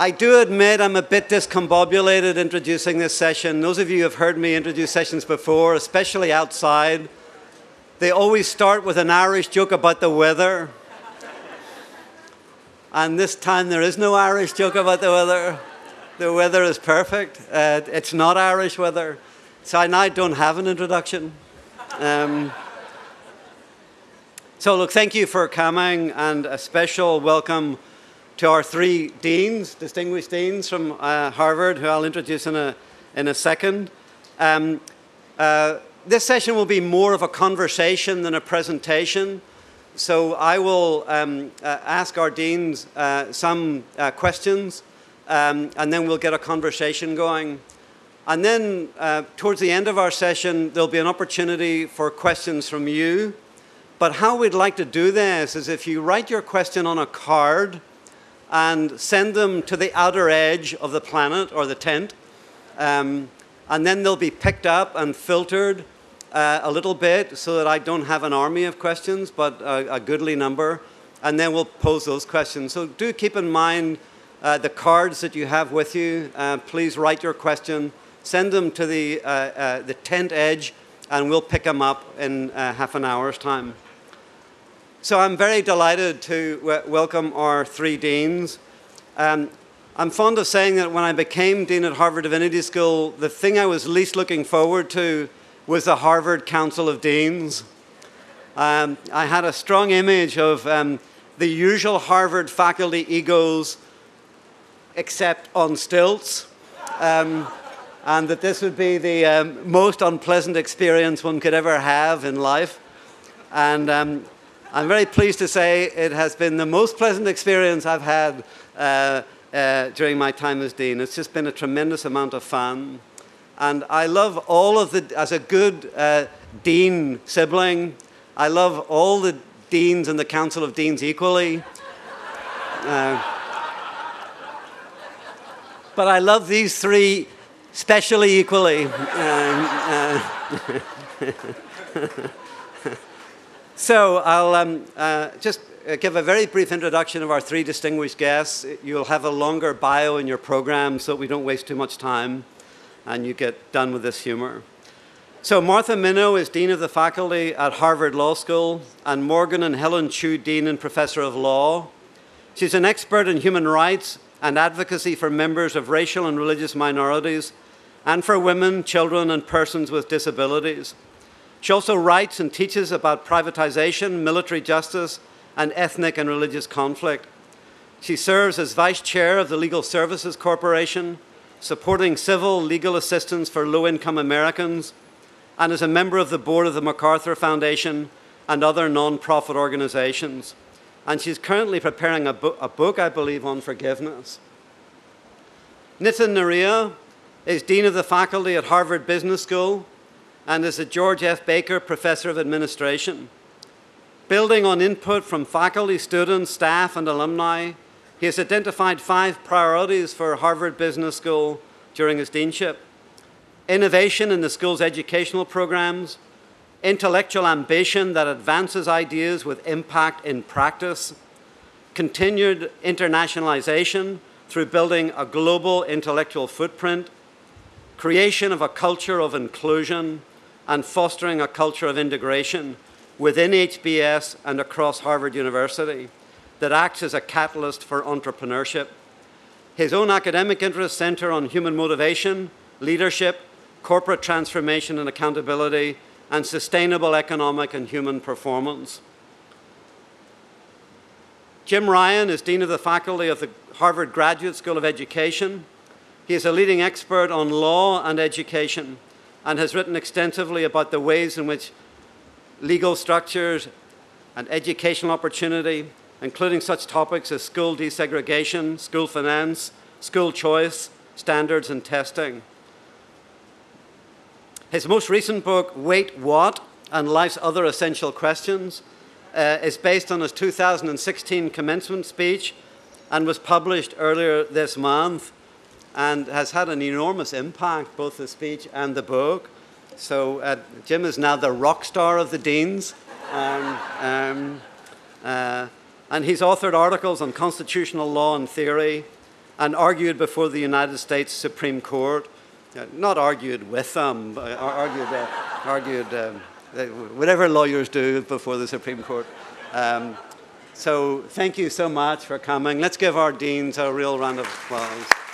I do admit I'm a bit discombobulated introducing this session. Those of you who have heard me introduce sessions before, especially outside, they always start with an Irish joke about the weather. And this time there is no Irish joke about the weather. The weather is perfect. Uh, it's not Irish weather. So I now don't have an introduction. Um, so, look, thank you for coming and a special welcome to our three deans, distinguished deans from uh, Harvard, who I'll introduce in a, in a second. Um, uh, this session will be more of a conversation than a presentation. So I will um, uh, ask our deans uh, some uh, questions, um, and then we'll get a conversation going. And then uh, towards the end of our session, there'll be an opportunity for questions from you. But how we'd like to do this is if you write your question on a card, and send them to the outer edge of the planet or the tent. Um, and then they'll be picked up and filtered uh, a little bit so that I don't have an army of questions, but a, a goodly number. And then we'll pose those questions. So do keep in mind uh, the cards that you have with you. Uh, please write your question, send them to the, uh, uh, the tent edge, and we'll pick them up in uh, half an hour's time. So I'm very delighted to welcome our three deans. Um, I'm fond of saying that when I became dean at Harvard Divinity School, the thing I was least looking forward to was the Harvard Council of Deans. Um, I had a strong image of um, the usual Harvard faculty egos, except on stilts, um, and that this would be the um, most unpleasant experience one could ever have in life. And um, I'm very pleased to say it has been the most pleasant experience I've had uh, uh, during my time as dean. It's just been a tremendous amount of fun. And I love all of the, as a good uh, dean sibling, I love all the deans and the Council of Deans equally. Uh, but I love these three specially equally. So I'll um, uh, just uh, give a very brief introduction of our three distinguished guests. You'll have a longer bio in your program so we don't waste too much time and you get done with this humor. So Martha Minow is Dean of the Faculty at Harvard Law School and Morgan and Helen Chu, Dean and Professor of Law. She's an expert in human rights and advocacy for members of racial and religious minorities and for women, children, and persons with disabilities. She also writes and teaches about privatization, military justice, and ethnic and religious conflict. She serves as vice chair of the Legal Services Corporation, supporting civil legal assistance for low income Americans, and is a member of the board of the MacArthur Foundation and other non profit organizations. And she's currently preparing a, bo- a book, I believe, on forgiveness. Nitin Nohria is Dean of the Faculty at Harvard Business School and is a George F. Baker Professor of Administration. Building on input from faculty, students, staff, and alumni, he has identified five priorities for Harvard Business School during his deanship innovation in the school's educational programs, intellectual ambition that advances ideas with impact in practice, continued internationalization through building a global intellectual footprint, creation of a culture of inclusion, and fostering a culture of integration within HBS and across Harvard University that acts as a catalyst for entrepreneurship. His own academic interests center on human motivation, leadership, corporate transformation and accountability, and sustainable economic and human performance. Jim Ryan is Dean of the Faculty of the Harvard Graduate School of Education. He is a leading expert on law and education and has written extensively about the ways in which legal structures and educational opportunity, including such topics as school desegregation, school finance, school choice, standards, and testing. His most recent book, Wait What? and Life's Other Essential Questions, uh, is based on his 2016 commencement speech and was published earlier this month and has had an enormous impact, both the speech and the book. So uh, Jim is now the rock star of the Deans. Um, um, uh, and he's authored articles on constitutional law and theory, and argued before the United States Supreme Court. Uh, not argued with them, but argued, uh, argued um, whatever lawyers do before the Supreme Court. Um, so thank you so much for coming. Let's give our deans a real round of applause.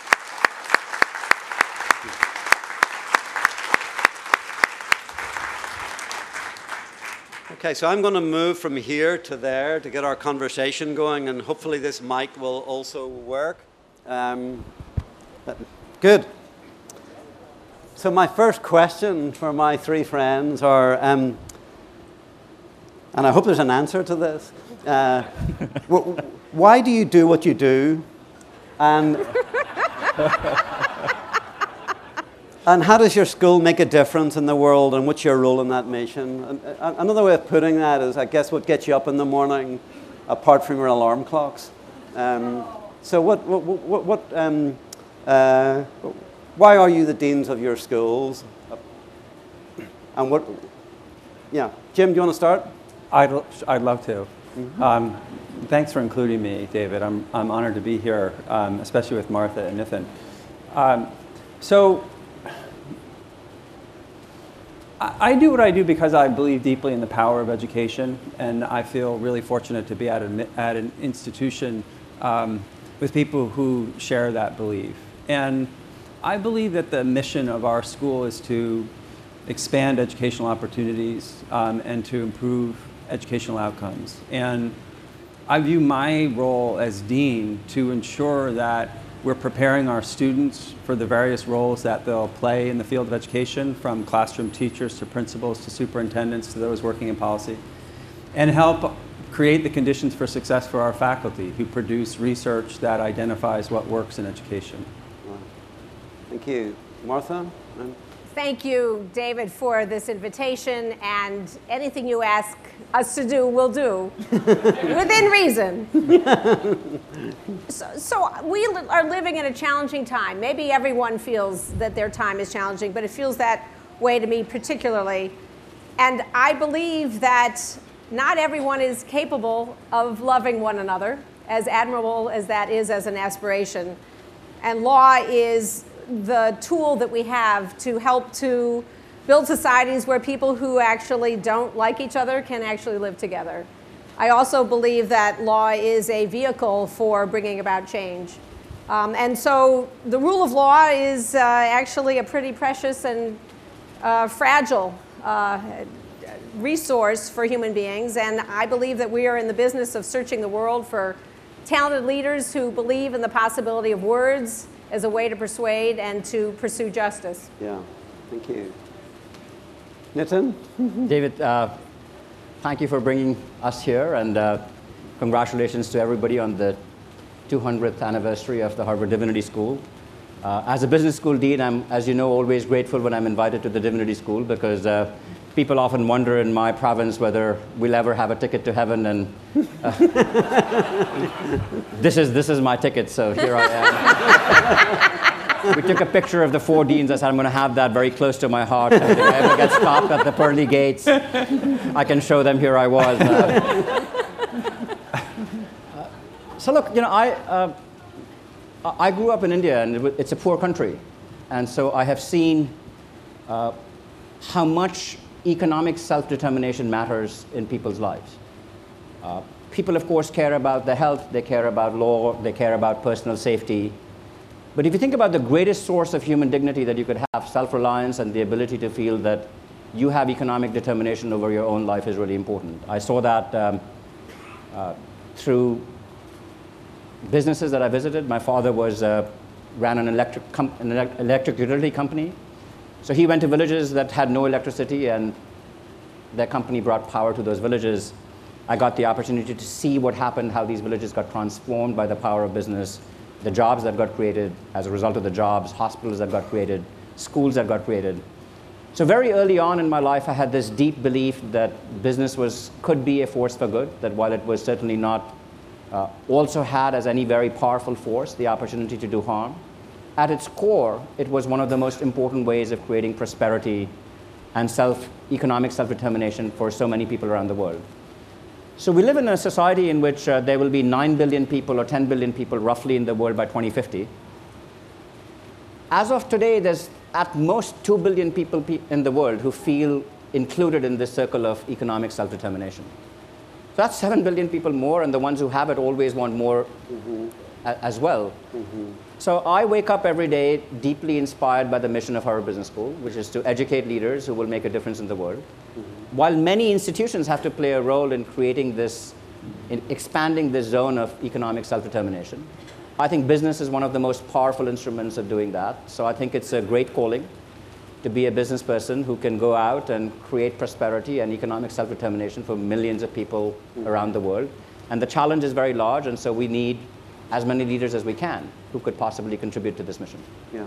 Okay, so I'm going to move from here to there to get our conversation going, and hopefully this mic will also work. Um, good. So my first question for my three friends are, um, and I hope there's an answer to this. Uh, why do you do what you do? And And how does your school make a difference in the world, and what's your role in that mission? Another way of putting that is, I guess, what gets you up in the morning, apart from your alarm clocks. Um, so, what, what, what, what um, uh, why are you the deans of your schools? And what, yeah, Jim, do you want to start? I'd, I'd love to. Mm-hmm. Um, thanks for including me, David. I'm, I'm honored to be here, um, especially with Martha and Nitin. Um, so, I do what I do because I believe deeply in the power of education, and I feel really fortunate to be at an, at an institution um, with people who share that belief. And I believe that the mission of our school is to expand educational opportunities um, and to improve educational outcomes. And I view my role as dean to ensure that we're preparing our students for the various roles that they'll play in the field of education, from classroom teachers to principals to superintendents to those working in policy, and help create the conditions for success for our faculty who produce research that identifies what works in education. Thank you. Martha? Thank you, David, for this invitation, and anything you ask us to do, we'll do within reason. so, so, we are living in a challenging time. Maybe everyone feels that their time is challenging, but it feels that way to me particularly. And I believe that not everyone is capable of loving one another, as admirable as that is as an aspiration. And law is the tool that we have to help to build societies where people who actually don't like each other can actually live together. I also believe that law is a vehicle for bringing about change. Um, and so the rule of law is uh, actually a pretty precious and uh, fragile uh, resource for human beings. And I believe that we are in the business of searching the world for talented leaders who believe in the possibility of words as a way to persuade and to pursue justice. Yeah, thank you. Nitin? David, uh, thank you for bringing us here, and uh, congratulations to everybody on the 200th anniversary of the Harvard Divinity School. Uh, as a business school dean, I'm, as you know, always grateful when I'm invited to the Divinity School because uh, people often wonder in my province whether we'll ever have a ticket to heaven, and uh, this is this is my ticket. So here I am. we took a picture of the four deans. I said I'm going to have that very close to my heart. If I ever get stopped at the pearly gates, I can show them here I was. Uh, so look, you know, I uh, I grew up in India, and it's a poor country, and so I have seen. Uh, how much economic self-determination matters in people's lives. Uh, people, of course, care about the health, they care about law, they care about personal safety. But if you think about the greatest source of human dignity that you could have, self-reliance and the ability to feel that you have economic determination over your own life is really important. I saw that um, uh, through businesses that I visited. My father was, uh, ran an electric, an electric utility company so he went to villages that had no electricity, and their company brought power to those villages. I got the opportunity to see what happened, how these villages got transformed by the power of business, the jobs that got created as a result of the jobs, hospitals that got created, schools that got created. So very early on in my life, I had this deep belief that business was, could be a force for good, that while it was certainly not, uh, also had as any very powerful force the opportunity to do harm at its core, it was one of the most important ways of creating prosperity and self, economic self-determination for so many people around the world. So we live in a society in which uh, there will be 9 billion people or 10 billion people roughly in the world by 2050. As of today, there's at most 2 billion people pe- in the world who feel included in this circle of economic self determination. So that's 7 billion people more, and the ones who have it always want more mm-hmm. a- as well. Mm-hmm. So I wake up every day deeply inspired by the mission of Harvard Business School, which is to educate leaders who will make a difference in the world. Mm-hmm. While many institutions have to play a role in creating this, in expanding this zone of economic self determination, I think business is one of the most powerful instruments of doing that. So I think it's a great calling to be a business person who can go out and create prosperity and economic self determination for millions of people mm-hmm. around the world. And the challenge is very large, and so we need as many leaders as we can who could possibly contribute to this mission. Yeah.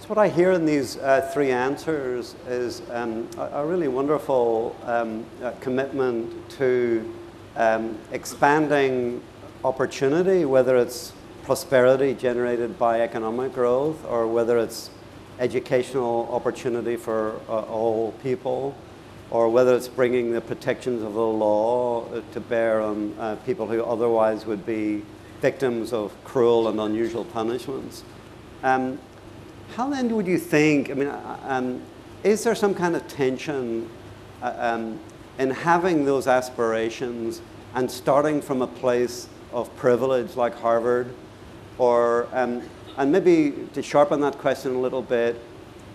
So what I hear in these uh, three answers is um, a, a, really wonderful um, uh, commitment to um, expanding opportunity, whether it's prosperity generated by economic growth or whether it's educational opportunity for uh, all people, or whether it's bringing the protections of the law uh, to bear on uh, people who otherwise would be victims of cruel and unusual punishments. Um, how then would you think? I mean, uh, um, is there some kind of tension uh, um, in having those aspirations and starting from a place of privilege like Harvard, or um, and maybe to sharpen that question a little bit,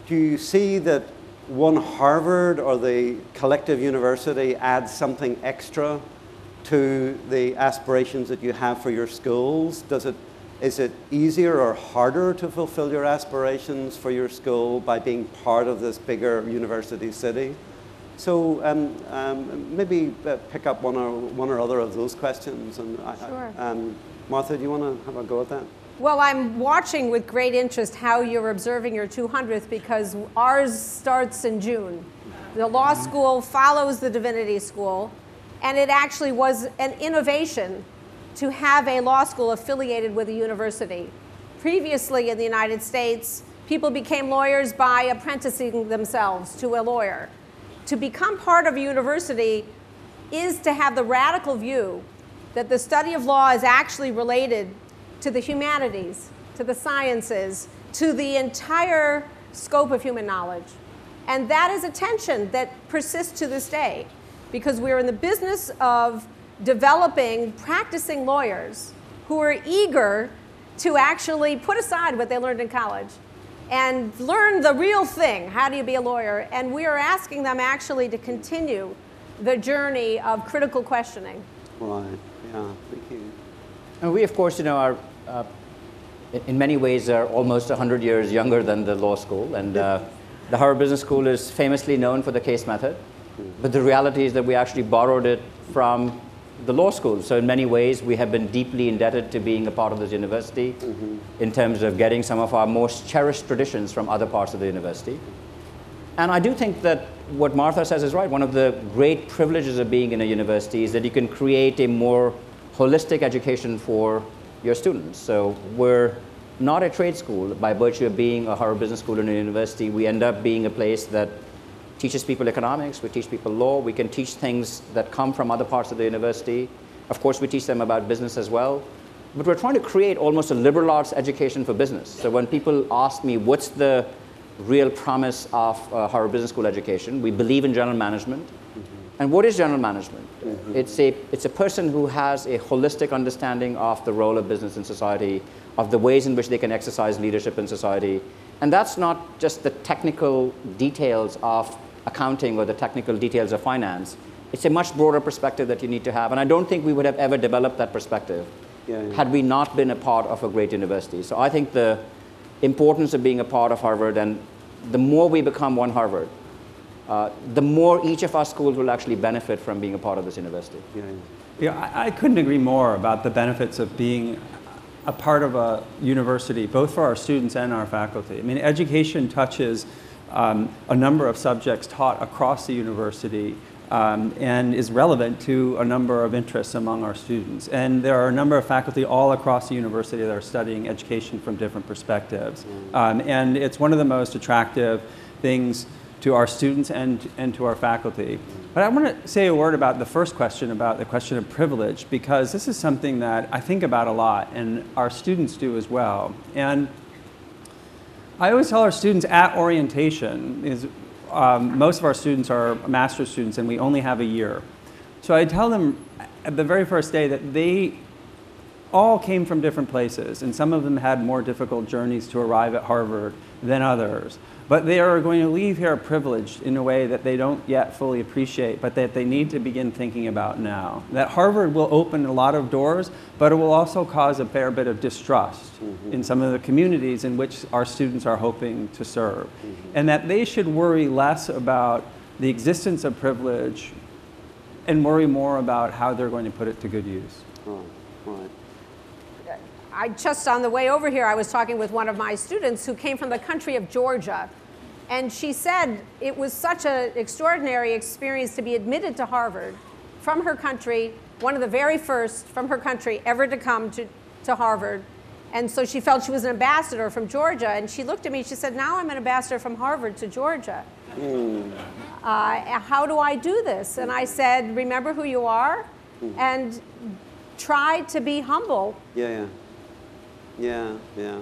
do you see that one Harvard or the collective university adds something extra to the aspirations that you have for your schools? Does it, is it easier or harder to fulfill your aspirations for your school by being part of this bigger university city? So um, um, maybe uh, pick up one or, one or other of those questions. And sure. I, um, Martha, do you want to have a go at that? Well, I'm watching with great interest how you're observing your 200th because ours starts in June. The law school follows the divinity school, and it actually was an innovation to have a law school affiliated with a university. Previously in the United States, people became lawyers by apprenticing themselves to a lawyer. To become part of a university is to have the radical view that the study of law is actually related to the humanities, to the sciences, to the entire scope of human knowledge. And that is a tension that persists to this day because we're in the business of developing practicing lawyers who are eager to actually put aside what they learned in college and learn the real thing. How do you be a lawyer? And we are asking them actually to continue the journey of critical questioning. Right, yeah, thank you. And we, of course, you know, are uh, in many ways are almost 100 years younger than the law school. And uh, the Harvard Business School is famously known for the case method. But the reality is that we actually borrowed it from the law school. So in many ways, we have been deeply indebted to being a part of this university mm-hmm. in terms of getting some of our most cherished traditions from other parts of the university. And I do think that what Martha says is right. One of the great privileges of being in a university is that you can create a more holistic education for your students. So we're not a trade school by virtue of being a Harvard Business School and a university. We end up being a place that teaches people economics, we teach people law, we can teach things that come from other parts of the university. Of course, we teach them about business as well. But we're trying to create almost a liberal arts education for business. So when people ask me, what's the real promise of uh, Harvard Business School education, we believe in general management. Mm-hmm. And what is general management? Mm-hmm. It's, a, it's a person who has a holistic understanding of the role of business in society, of the ways in which they can exercise leadership in society. And that's not just the technical details of accounting or the technical details of finance. It's a much broader perspective that you need to have. And I don't think we would have ever developed that perspective yeah, yeah. had we not been a part of a great university. So I think the importance of being a part of Harvard and the more we become one Harvard, uh, the more each of our schools will actually benefit from being a part of this university. Yeah, yeah I, I couldn't agree more about the benefits of being a part of a university, both for our students and our faculty. I mean, education touches um, a number of subjects taught across the university um, and is relevant to a number of interests among our students. And there are a number of faculty all across the university that are studying education from different perspectives. Mm. Um, and it's one of the most attractive things to our students and, and to our faculty. But I want to say a word about the first question, about the question of privilege, because this is something that I think about a lot, and our students do as well. And I always tell our students at orientation, is um, most of our students are master's students, and we only have a year. So I tell them at the very first day that they all came from different places, and some of them had more difficult journeys to arrive at Harvard than others. But they are going to leave here privileged in a way that they don't yet fully appreciate, but that they need to begin thinking about now. That Harvard will open a lot of doors, but it will also cause a fair bit of distrust mm-hmm. in some of the communities in which our students are hoping to serve. Mm-hmm. And that they should worry less about the existence of privilege and worry more about how they're going to put it to good use. I just on the way over here, I was talking with one of my students who came from the country of Georgia. And she said it was such an extraordinary experience to be admitted to Harvard from her country, one of the very first from her country ever to come to, to Harvard. And so she felt she was an ambassador from Georgia. And she looked at me, she said, Now I'm an ambassador from Harvard to Georgia. Mm. Uh, how do I do this? And I said, Remember who you are mm. and try to be humble. Yeah, yeah. Yeah, yeah.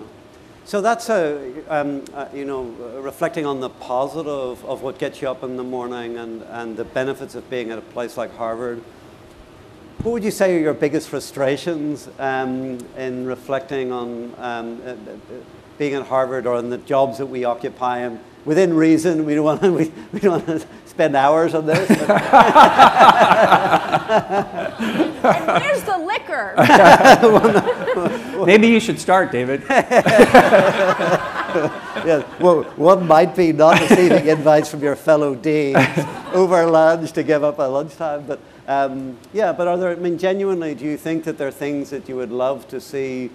So that's a, um, uh, you know, reflecting on the positive of what gets you up in the morning and, and the benefits of being at a place like Harvard. What would you say are your biggest frustrations um, in reflecting on um, uh, uh being at Harvard or in the jobs that we occupy? And within reason, we don't want to, we, we don't want to spend hours on this. and where's the liquor? Maybe you should start, David. yeah, well, one might be not receiving invites from your fellow deans over lunch to give up at lunchtime, but um, yeah, but are there, I mean, genuinely, do you think that there are things that you would love to see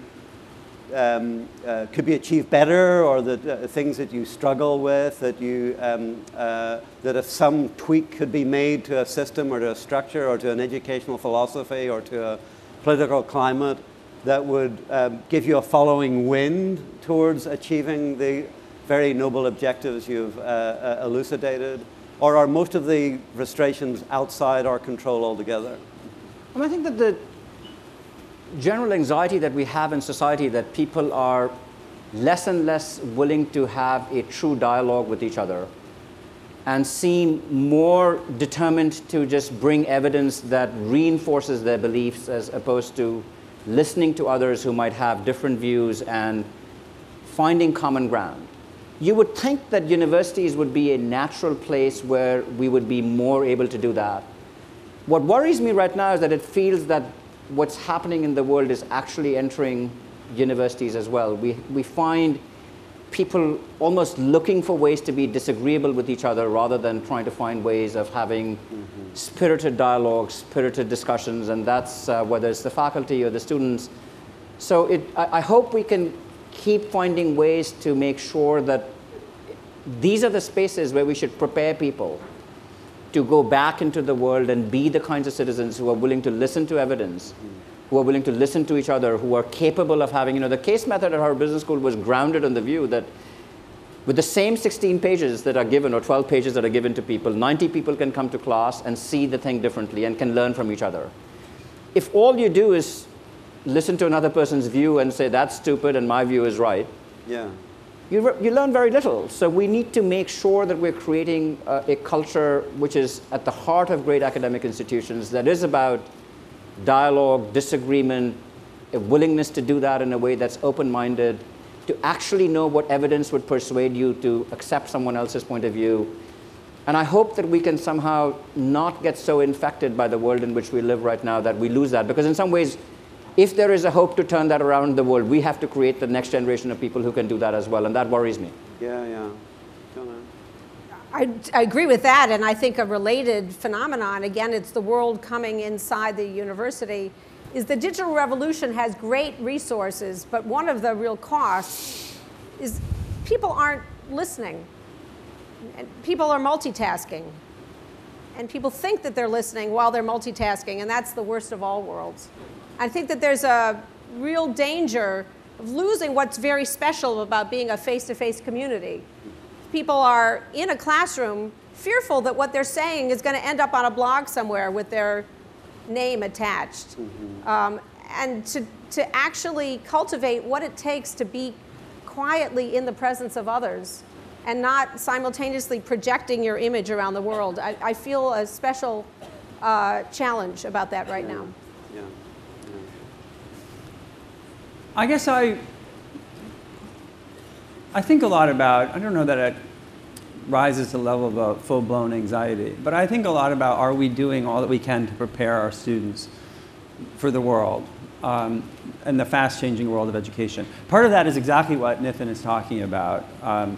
um, uh, could be achieved better or the uh, things that you struggle with that you um, uh, that if some tweak could be made to a system or to a structure or to an educational philosophy or to a political climate that would um, give you a following wind towards achieving the very noble objectives you've uh, uh, elucidated or are most of the frustrations outside our control altogether? I think that the general anxiety that we have in society that people are less and less willing to have a true dialogue with each other and seem more determined to just bring evidence that reinforces their beliefs as opposed to listening to others who might have different views and finding common ground. You would think that universities would be a natural place where we would be more able to do that. What worries me right now is that it feels that what's happening in the world is actually entering universities as well. We, we find people almost looking for ways to be disagreeable with each other rather than trying to find ways of having mm-hmm. spirited dialogue, spirited discussions, and that's uh, whether it's the faculty or the students. So it, I, I hope we can keep finding ways to make sure that these are the spaces where we should prepare people to go back into the world and be the kinds of citizens who are willing to listen to evidence, who are willing to listen to each other, who are capable of having, you know, the case method at our business school was grounded on the view that with the same 16 pages that are given or 12 pages that are given to people, 90 people can come to class and see the thing differently and can learn from each other. If all you do is listen to another person's view and say that's stupid and my view is right, yeah you, you learn very little. So we need to make sure that we're creating a, a culture which is at the heart of great academic institutions that is about dialogue, disagreement, a willingness to do that in a way that's open-minded, to actually know what evidence would persuade you to accept someone else's point of view. And I hope that we can somehow not get so infected by the world in which we live right now that we lose that. Because in some ways, if there is a hope to turn that around the world, we have to create the next generation of people who can do that as well, and that worries me. Yeah, yeah. I, I, agree with that, and I think a related phenomenon, again, it's the world coming inside the university, is the digital revolution has great resources, but one of the real costs is people aren't listening. And people are multitasking. And people think that they're listening while they're multitasking, and that's the worst of all worlds. I think that there's a real danger of losing what's very special about being a face to face community. People are in a classroom fearful that what they're saying is going to end up on a blog somewhere with their name attached. Mm-hmm. Um, and to, to actually cultivate what it takes to be quietly in the presence of others and not simultaneously projecting your image around the world. I, I feel a special uh, challenge about that right yeah. now. Yeah. yeah. I guess I, I think a lot about, I don't know that it rises to the level of a full-blown anxiety, but I think a lot about are we doing all that we can to prepare our students for the world um, and the fast-changing world of education. Part of that is exactly what Nitin is talking about. Um,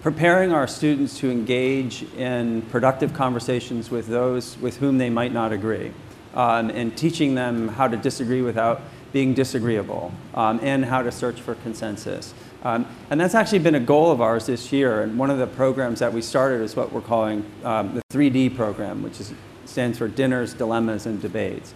preparing our students to engage in productive conversations with those with whom they might not agree, um, and teaching them how to disagree without being disagreeable, um, and how to search for consensus. Um, and that's actually been a goal of ours this year. And one of the programs that we started is what we're calling um, the 3D program, which is, stands for Dinners, Dilemmas, and Debates.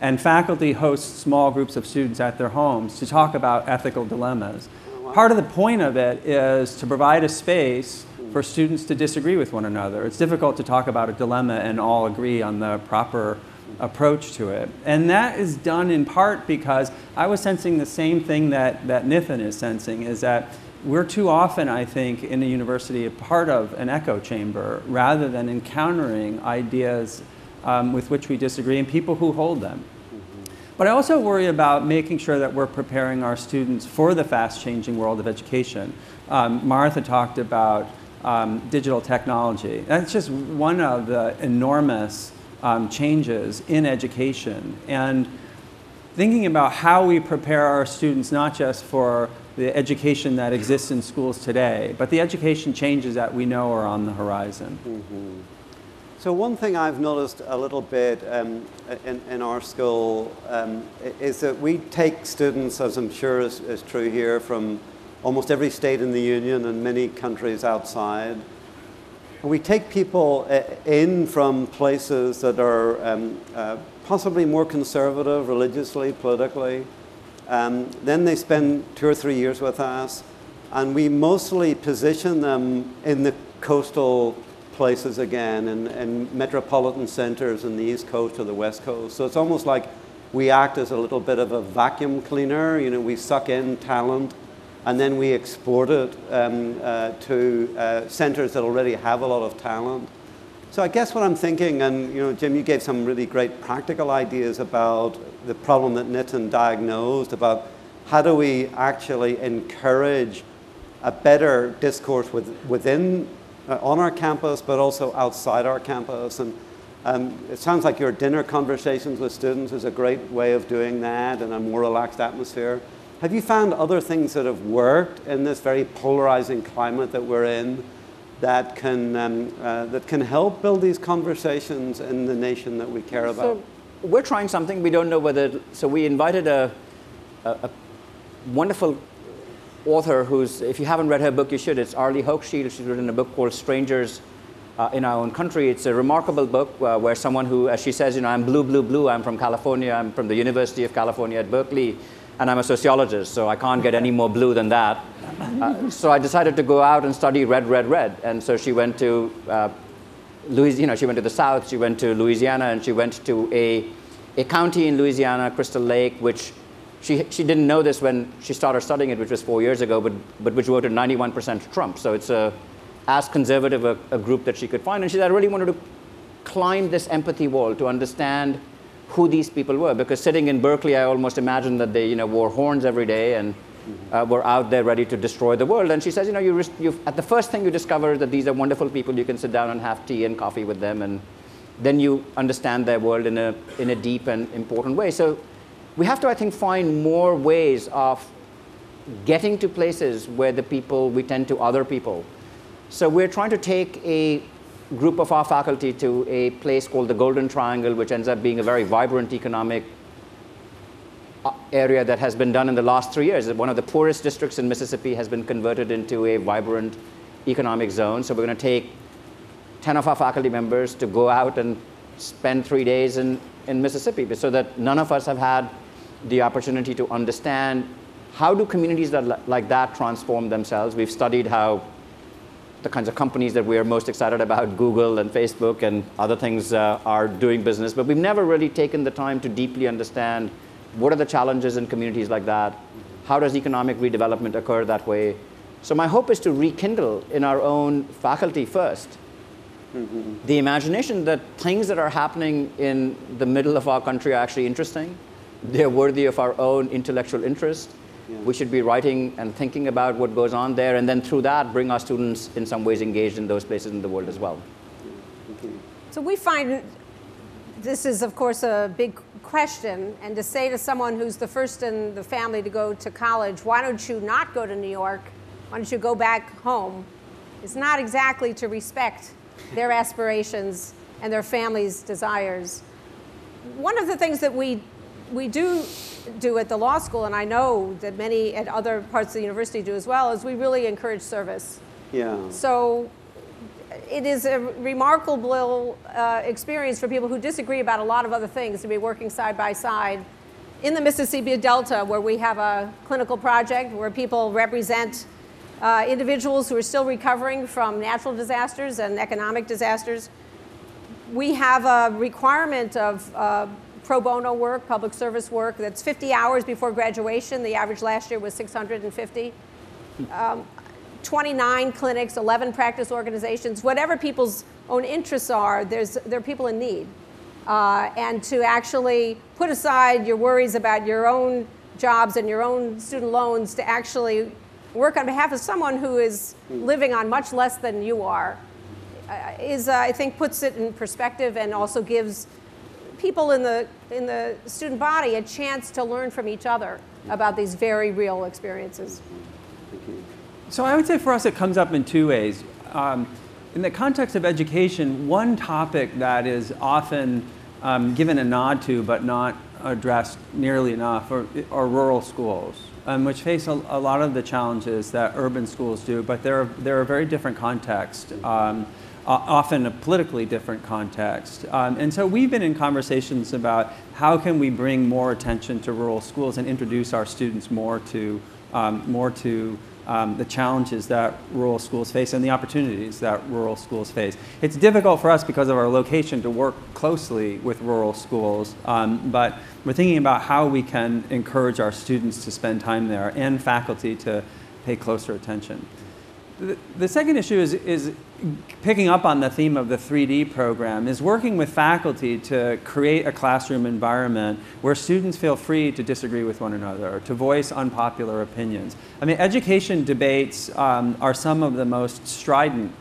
And faculty host small groups of students at their homes to talk about ethical dilemmas part of the point of it is to provide a space for students to disagree with one another. It's difficult to talk about a dilemma and all agree on the proper approach to it. And that is done in part because I was sensing the same thing that, that Nitin is sensing, is that we're too often, I think, in a university a part of an echo chamber rather than encountering ideas um, with which we disagree and people who hold them. But I also worry about making sure that we're preparing our students for the fast changing world of education. Um, Martha talked about um, digital technology. That's just one of the enormous um, changes in education. And thinking about how we prepare our students not just for the education that exists in schools today, but the education changes that we know are on the horizon. Mm-hmm. So one thing I've noticed a little bit um, in, in, our school um, is that we take students, as I'm sure is, is, true here, from almost every state in the union and many countries outside. We take people uh, in from places that are um, uh, possibly more conservative religiously, politically. Um, then they spend two or three years with us, and we mostly position them in the coastal places again in, in metropolitan centers in the East Coast or the West Coast. So it's almost like we act as a little bit of a vacuum cleaner. You know, we suck in talent and then we export it um, uh, to uh, centers that already have a lot of talent. So I guess what I'm thinking, and you know, Jim, you gave some really great practical ideas about the problem that Nitin diagnosed about how do we actually encourage a better discourse with, within uh, on our campus, but also outside our campus. And um, it sounds like your dinner conversations with students is a great way of doing that in a more relaxed atmosphere. Have you found other things that have worked in this very polarizing climate that we're in that can, um, uh, that can help build these conversations in the nation that we care about? So we're trying something. We don't know whether. So we invited a, a, a wonderful author who's, if you haven't read her book, you should. It's Arlie Hochschild. She's written a book called Strangers uh, in Our Own Country. It's a remarkable book uh, where someone who, as she says, you know, I'm blue, blue, blue. I'm from California. I'm from the University of California at Berkeley. And I'm a sociologist, so I can't get any more blue than that. Uh, so I decided to go out and study red, red, red. And so she went to uh, Louis, you know, she went to the South, she went to Louisiana, and she went to a, a county in Louisiana, Crystal Lake, which she, she didn't know this when she started studying it, which was four years ago, but, but which voted 91% Trump. So it's a, as conservative a, a group that she could find. And she said, I really wanted to climb this empathy wall to understand who these people were. Because sitting in Berkeley, I almost imagined that they you know, wore horns every day and uh, were out there ready to destroy the world. And she says, you know, you, you, at the first thing you discover is that these are wonderful people. You can sit down and have tea and coffee with them. And then you understand their world in a, in a deep and important way. So we have to, I think, find more ways of getting to places where the people, we tend to other people. So we're trying to take a group of our faculty to a place called the Golden Triangle, which ends up being a very vibrant economic uh, area that has been done in the last three years. One of the poorest districts in Mississippi has been converted into a vibrant economic zone. So we're going to take 10 of our faculty members to go out and spend three days in, in Mississippi so that none of us have had the opportunity to understand how do communities that, like that transform themselves. We've studied how the kinds of companies that we are most excited about, Google and Facebook and other things, uh, are doing business. But we've never really taken the time to deeply understand what are the challenges in communities like that? How does economic redevelopment occur that way? So my hope is to rekindle in our own faculty 1st mm-hmm. the imagination that things that are happening in the middle of our country are actually interesting. They're worthy of our own intellectual interest yeah. We should be writing and thinking about what goes on there, and then through that, bring our students in some ways engaged in those places in the world as well. So we find this is, of course, a big question. And to say to someone who's the first in the family to go to college, why don't you not go to New York? Why don't you go back home? Is not exactly to respect their aspirations and their family's desires. One of the things that we, we do do at the law school, and I know that many at other parts of the university do as well, is we really encourage service. Yeah. So it is a remarkable uh, experience for people who disagree about a lot of other things to be working side by side in the Mississippi Delta, where we have a clinical project where people represent uh, individuals who are still recovering from natural disasters and economic disasters. We have a requirement of uh, pro bono work, public service work, that's 50 hours before graduation. The average last year was 650. Um, 29 clinics, 11 practice organizations, whatever people's own interests are, there's, there are people in need. Uh, and to actually put aside your worries about your own jobs and your own student loans to actually work on behalf of someone who is living on much less than you are uh, is, uh, I think, puts it in perspective and also gives people in the, in the student body a chance to learn from each other about these very real experiences. So I would say for us it comes up in two ways. Um, in the context of education, one topic that is often um, given a nod to but not addressed nearly enough are, are rural schools, um, which face a, a, lot of the challenges that urban schools do, but they're, they're a very different context. Um, often a politically different context. Um, and so we've been in conversations about how can we bring more attention to rural schools and introduce our students more to, um, more to um, the challenges that rural schools face and the opportunities that rural schools face. It's difficult for us because of our location to work closely with rural schools, um, but we're thinking about how we can encourage our students to spend time there and faculty to pay closer attention. The, second issue is, is picking up on the theme of the 3D program, is working with faculty to create a classroom environment where students feel free to disagree with one another, to voice unpopular opinions. I mean, education debates um, are some of the most strident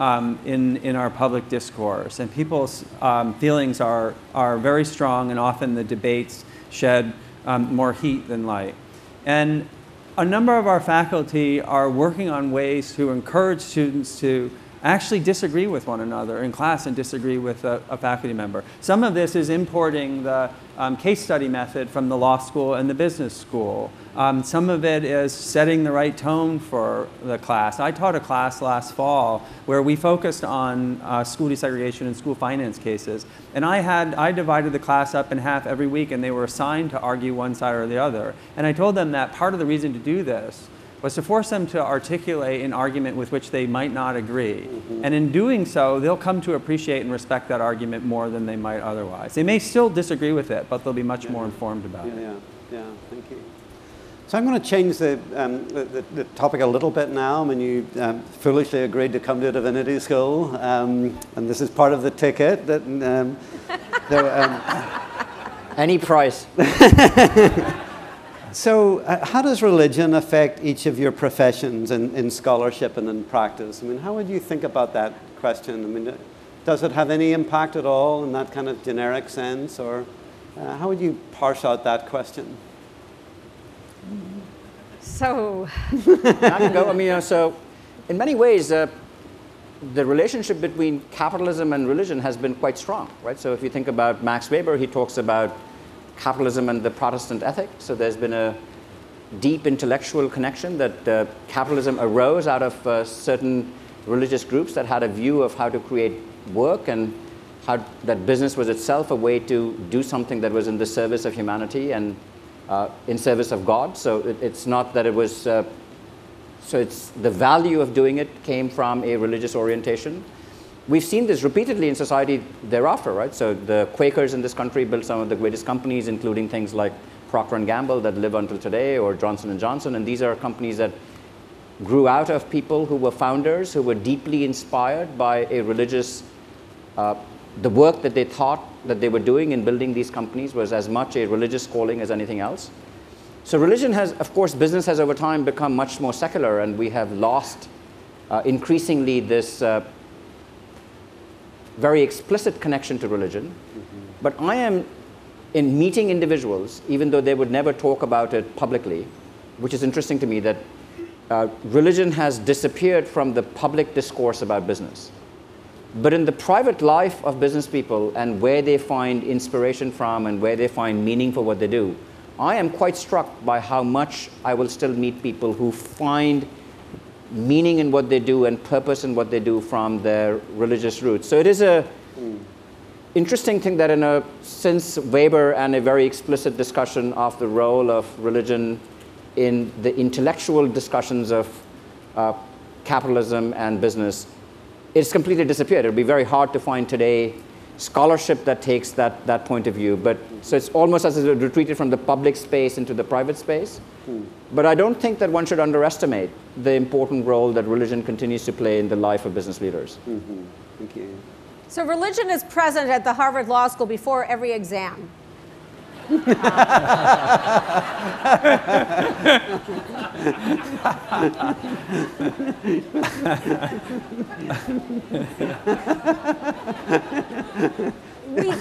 um, in, in our public discourse, and people's um, feelings are, are very strong, and often the debates shed um, more heat than light. And a number of our faculty are working on ways to encourage students to actually disagree with one another in class and disagree with a, a faculty member. Some of this is importing the um, case study method from the law school and the business school. Um, some of it is setting the right tone for the class. I taught a class last fall where we focused on uh, school desegregation and school finance cases. And I had, I divided the class up in half every week and they were assigned to argue one side or the other. And I told them that part of the reason to do this was to force them to articulate an argument with which they might not agree. Mm-hmm. And in doing so, they'll come to appreciate and respect that argument more than they might otherwise. They may still disagree with it, but they'll be much yeah. more informed about yeah, it. Yeah, yeah, thank you. So I'm going to change the, um, the, the, topic a little bit now. I mean, you um, foolishly agreed to come to Divinity School, um, and this is part of the ticket that. Um, um, Any price. So, uh, how does religion affect each of your professions in, in scholarship and in practice? I mean, how would you think about that question? I mean, does it have any impact at all in that kind of generic sense, or uh, how would you parse out that question? So, go. I mean, so in many ways, uh, the relationship between capitalism and religion has been quite strong, right? So, if you think about Max Weber, he talks about capitalism and the Protestant ethic. So there's been a deep intellectual connection that uh, capitalism arose out of uh, certain religious groups that had a view of how to create work and how that business was itself a way to do something that was in the service of humanity and uh, in service of God. So it, it's not that it was uh, So it's the value of doing it came from a religious orientation. We've seen this repeatedly in society thereafter, right? So the Quakers in this country built some of the greatest companies, including things like Procter & Gamble that live until today, or Johnson & Johnson, and these are companies that grew out of people who were founders, who were deeply inspired by a religious, uh, the work that they thought that they were doing in building these companies was as much a religious calling as anything else. So religion has, of course, business has over time become much more secular, and we have lost uh, increasingly this uh, very explicit connection to religion. Mm-hmm. But I am in meeting individuals, even though they would never talk about it publicly, which is interesting to me that uh, religion has disappeared from the public discourse about business. But in the private life of business people and where they find inspiration from and where they find meaning for what they do, I am quite struck by how much I will still meet people who find meaning in what they do and purpose in what they do from their religious roots. So it is a interesting thing that in a since Weber and a very explicit discussion of the role of religion in the intellectual discussions of uh, capitalism and business, it's completely disappeared. It'll be very hard to find today scholarship that takes that, that point of view. But so it's almost as if it retreated from the public space into the private space. Hmm. But I don't think that one should underestimate the important role that religion continues to play in the life of business leaders. Mm-hmm. Thank you. So religion is present at the Harvard Law School before every exam. We,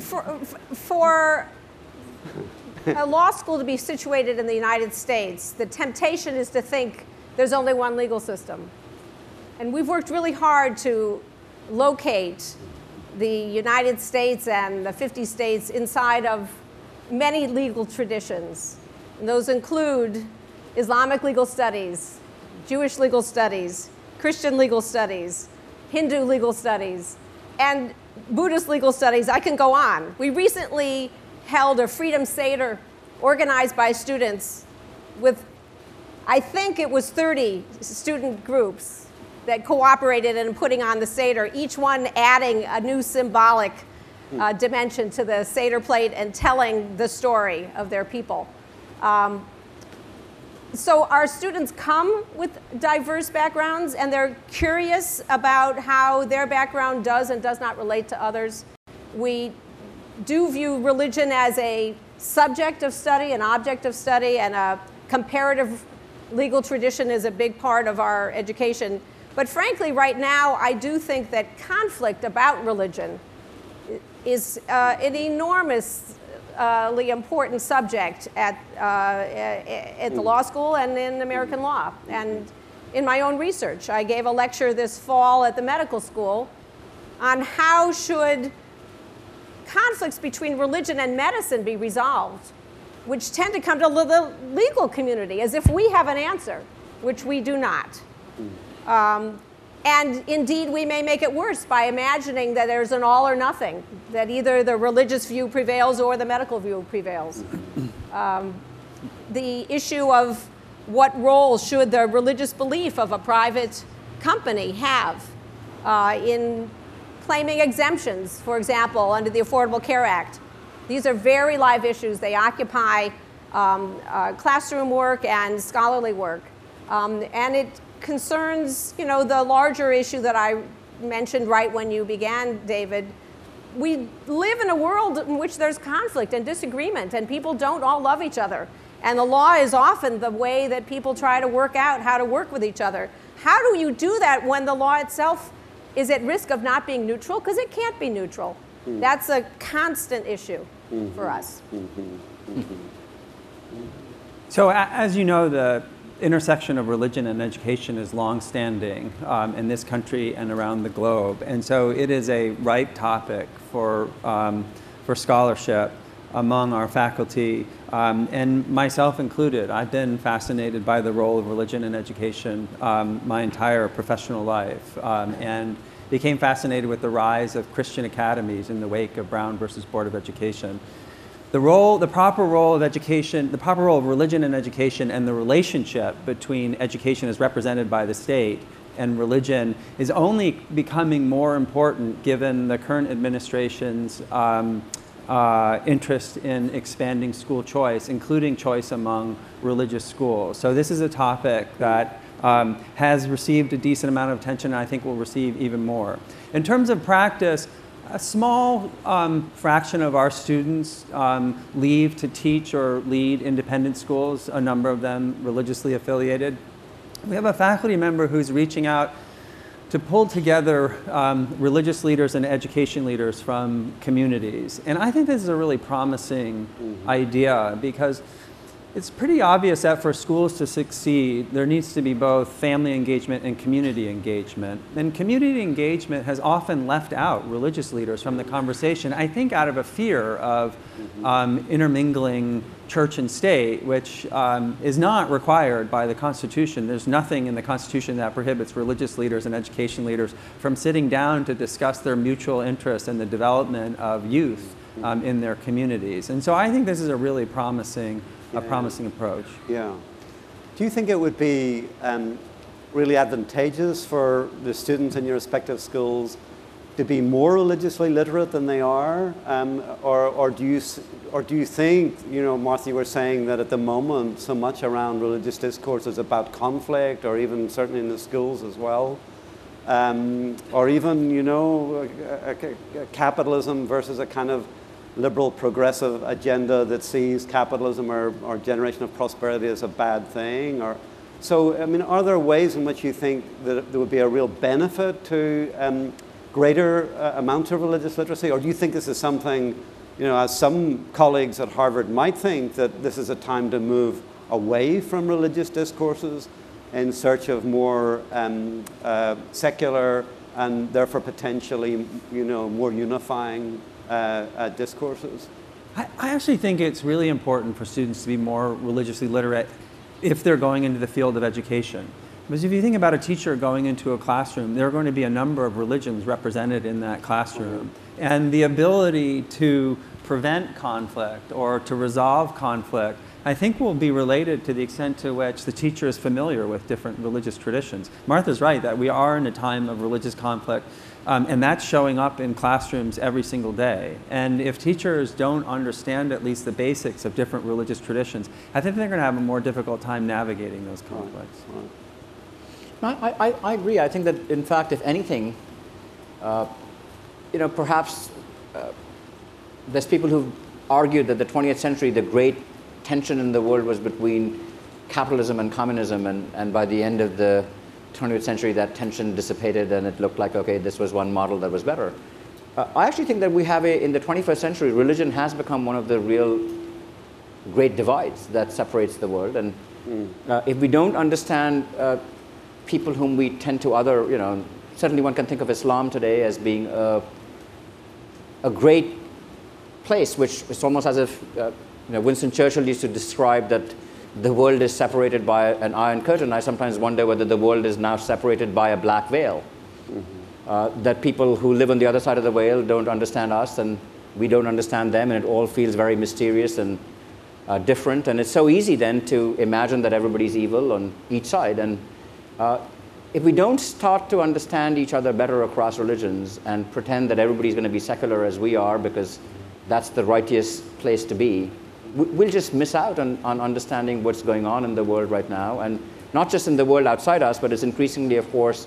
for, for a law school to be situated in the United States, the temptation is to think there's only one legal system. And we've worked really hard to locate the United States and the 50 states inside of many legal traditions. And those include Islamic legal studies, Jewish legal studies, Christian legal studies, Hindu legal studies, and Buddhist legal studies. I can go on. We recently held a Freedom Seder organized by students with, I think it was 30 student groups that cooperated in putting on the Seder, each one adding a new symbolic uh, dimension to the Seder plate and telling the story of their people. Um, so our students come with diverse backgrounds and they're curious about how their background does and does not relate to others. We do view religion as a subject of study, an object of study, and a comparative legal tradition is a big part of our education. But frankly, right now, I do think that conflict about religion is uh, an enormously important subject at, uh, at the law school and in American law. And in my own research, I gave a lecture this fall at the medical school on how should conflicts between religion and medicine be resolved, which tend to come to the legal community as if we have an answer, which we do not. Um, and indeed, we may make it worse by imagining that there's an all or nothing, that either the religious view prevails or the medical view prevails. Um, the issue of what role should the religious belief of a private company have uh, in claiming exemptions, for example, under the Affordable Care Act. These are very live issues. They occupy um, uh, classroom work and scholarly work. Um, and it concerns, you know, the larger issue that I mentioned right when you began, David. We live in a world in which there's conflict and disagreement, and people don't all love each other. And the law is often the way that people try to work out how to work with each other. How do you do that when the law itself is at risk of not being neutral? Because it can't be neutral. Mm. That's a constant issue mm-hmm. for us. Mm-hmm. Mm-hmm. So, as you know, the intersection of religion and education is longstanding um, in this country and around the globe. And so it is a ripe topic for, um, for scholarship among our faculty, um, and myself included. I've been fascinated by the role of religion in education um, my entire professional life, um, and became fascinated with the rise of Christian academies in the wake of Brown versus Board of Education. The role, the proper role of education, the proper role of religion in education, and the relationship between education as represented by the state and religion is only becoming more important given the current administration's um, uh, interest in expanding school choice, including choice among religious schools. So this is a topic that um, has received a decent amount of attention and I think will receive even more. In terms of practice, a small um, fraction of our students um, leave to teach or lead independent schools, a number of them religiously affiliated. We have a faculty member who's reaching out to pull together um, religious leaders and education leaders from communities. And I think this is a really promising mm-hmm. idea because it's pretty obvious that for schools to succeed, there needs to be both family engagement and community engagement. And community engagement has often left out religious leaders from the conversation, I think out of a fear of mm-hmm. um, intermingling church and state, which um, is not required by the Constitution. There's nothing in the Constitution that prohibits religious leaders and education leaders from sitting down to discuss their mutual interest in the development of youth um, in their communities. And so I think this is a really promising a promising approach. Yeah. Do you think it would be um, really advantageous for the students in your respective schools to be more religiously literate than they are, um, or, or do you or do you think you know, Martha, you were saying that at the moment so much around religious discourse is about conflict, or even certainly in the schools as well, um, or even you know, a, a, a capitalism versus a kind of liberal progressive agenda that sees capitalism or, or generation of prosperity as a bad thing? Or, so, I mean, are there ways in which you think that there would be a real benefit to um, greater uh, amounts of religious literacy? Or do you think this is something, you know, as some colleagues at Harvard might think, that this is a time to move away from religious discourses in search of more um, uh, secular and therefore potentially, you know, more unifying uh, uh, discourses? I, I actually think it's really important for students to be more religiously literate if they're going into the field of education. Because if you think about a teacher going into a classroom, there are going to be a number of religions represented in that classroom. And the ability to prevent conflict or to resolve conflict, I think will be related to the extent to which the teacher is familiar with different religious traditions. Martha's right that we are in a time of religious conflict um, and that's showing up in classrooms every single day. And if teachers don't understand at least the basics of different religious traditions, I think they're going to have a more difficult time navigating those conflicts. Right. I, I, I, agree. I think that, in fact, if anything, uh, you know, perhaps uh, there's people who've argued that the 20th century, the great tension in the world was between capitalism and communism, and, and by the end of the 20th century, that tension dissipated and it looked like, okay, this was one model that was better. Uh, I actually think that we have a, in the 21st century, religion has become one of the real great divides that separates the world. And mm. uh, if we don't understand uh, people whom we tend to other, you know, certainly one can think of Islam today as being a, a great place, which is almost as if, uh, you know, Winston Churchill used to describe that the world is separated by an iron curtain. I sometimes wonder whether the world is now separated by a black veil. Mm-hmm. Uh, that people who live on the other side of the veil don't understand us and we don't understand them, and it all feels very mysterious and uh, different. And it's so easy then to imagine that everybody's evil on each side. And uh, if we don't start to understand each other better across religions and pretend that everybody's going to be secular as we are because that's the righteous place to be, we'll just miss out on, on understanding what's going on in the world right now. And not just in the world outside us, but it's increasingly, of course,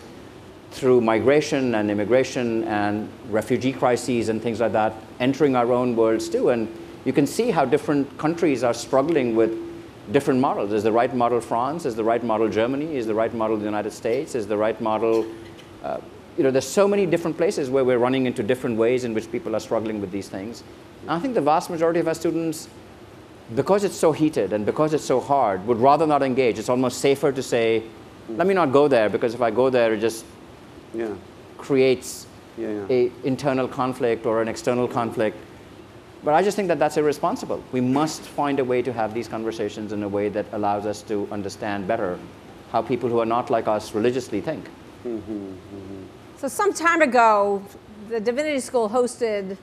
through migration and immigration and refugee crises and things like that, entering our own worlds too. And you can see how different countries are struggling with different models. Is the right model France? Is the right model Germany? Is the right model the United States? Is the right model, uh, you know, there's so many different places where we're running into different ways in which people are struggling with these things. And I think the vast majority of our students because it's so heated and because it's so hard, would rather not engage. It's almost safer to say, let me not go there because if I go there, it just yeah. creates yeah, yeah. a internal conflict or an external conflict. But I just think that that's irresponsible. We must find a way to have these conversations in a way that allows us to understand better how people who are not like us religiously think. Mm-hmm, mm-hmm. So some time ago, the Divinity School hosted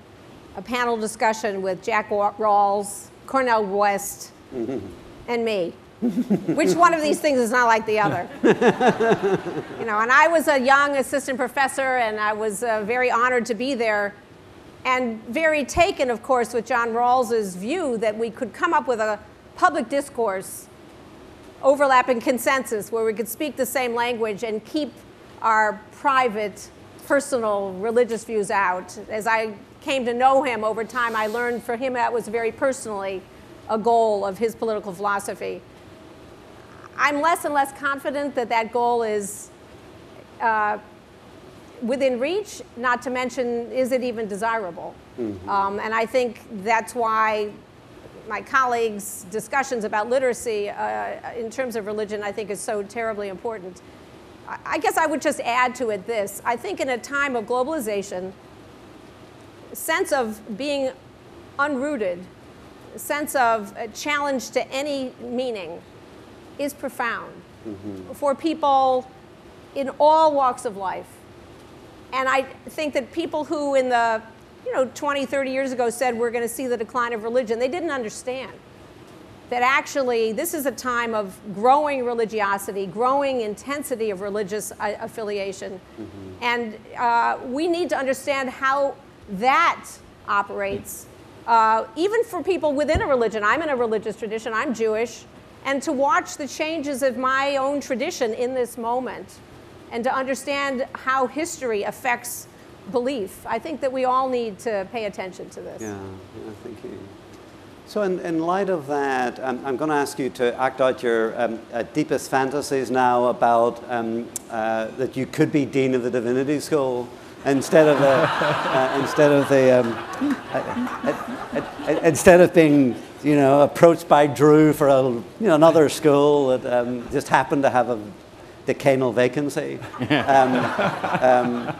a panel discussion with Jack Rawls, Cornel West, and me. Which one of these things is not like the other? you know, and I was a young assistant professor, and I was uh, very honored to be there, and very taken, of course, with John Rawls's view that we could come up with a public discourse, overlapping consensus, where we could speak the same language and keep our private, personal, religious views out. As I came to know him over time, I learned for him that was very personally a goal of his political philosophy. I'm less and less confident that that goal is uh, within reach, not to mention, is it even desirable? Mm-hmm. Um, and I think that's why my colleagues' discussions about literacy uh, in terms of religion, I think, is so terribly important. I guess I would just add to it this. I think in a time of globalization, sense of being unrooted, sense of a challenge to any meaning, is profound mm-hmm. for people in all walks of life. And I think that people who in the, you know, 20, 30 years ago said we're going to see the decline of religion, they didn't understand that actually this is a time of growing religiosity, growing intensity of religious uh, affiliation. Mm-hmm. And uh, we need to understand how that operates, uh, even for people within a religion. I'm in a religious tradition, I'm Jewish and to watch the changes of my own tradition in this moment and to understand how history affects belief. I think that we all need to pay attention to this. Yeah, yeah thank you. So, in, in light of that, um, I'm going to ask you to act out your um, uh, deepest fantasies now about um, uh, that you could be Dean of the Divinity School instead of the, uh, instead of the um, uh, uh, uh, instead of being you know, approached by Drew for a, you know, another school that um, just happened to have a decanal vacancy. um, um,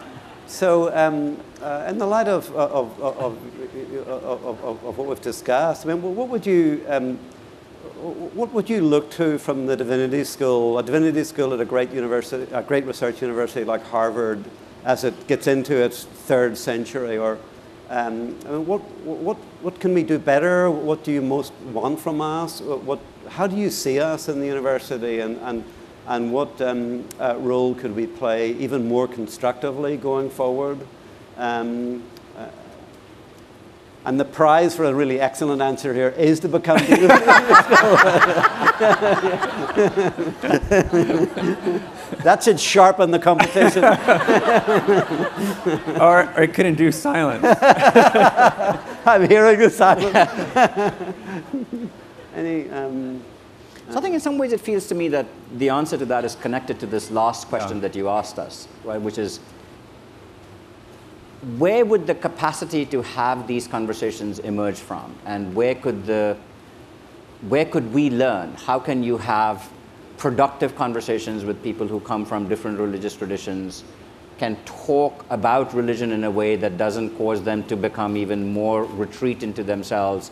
so, um, uh, in the light of, of, of, of, what we've discussed, I mean, what would you um, what would you look to from the divinity school, a divinity school at a great university, a great research university like Harvard, as it gets into its third century, or um, what, what, what can we do better? What do you most want from us? What, how do you see us in the university and, and, and what um, uh, role could we play even more constructively going forward? Um, uh, and the prize for a really excellent answer here is to become That should sharpen the competition. or, or it could induce silence. I'm hearing the silence. Any, um, so I think in some ways it feels to me that the answer to that is connected to this last question yeah. that you asked us, right, which is where would the capacity to have these conversations emerge from? And where could, the, where could we learn? How can you have productive conversations with people who come from different religious traditions, can talk about religion in a way that doesn't cause them to become even more retreat into themselves?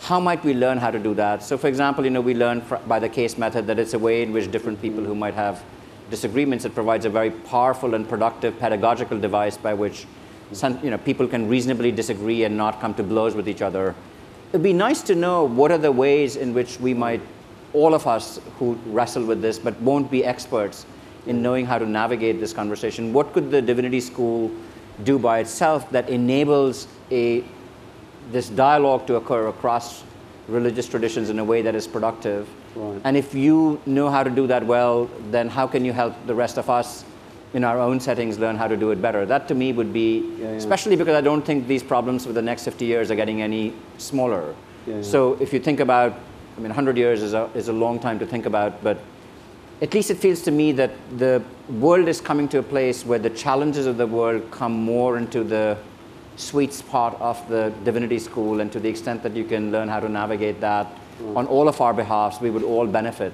How might we learn how to do that? So, for example, you know, we learn by the case method that it's a way in which different people who might have disagreements, it provides a very powerful and productive pedagogical device by which some, you know, people can reasonably disagree and not come to blows with each other. It'd be nice to know what are the ways in which we might, all of us who wrestle with this but won't be experts in knowing how to navigate this conversation, what could the divinity school do by itself that enables a, this dialogue to occur across religious traditions in a way that is productive? Right. And if you know how to do that well, then how can you help the rest of us in our own settings learn how to do it better. That to me would be, yeah, yeah. especially because I don't think these problems for the next 50 years are getting any smaller. Yeah, so if you think about, I mean, 100 years is a, is a long time to think about, but at least it feels to me that the world is coming to a place where the challenges of the world come more into the sweet spot of the divinity school, and to the extent that you can learn how to navigate that right. on all of our behalfs, we would all benefit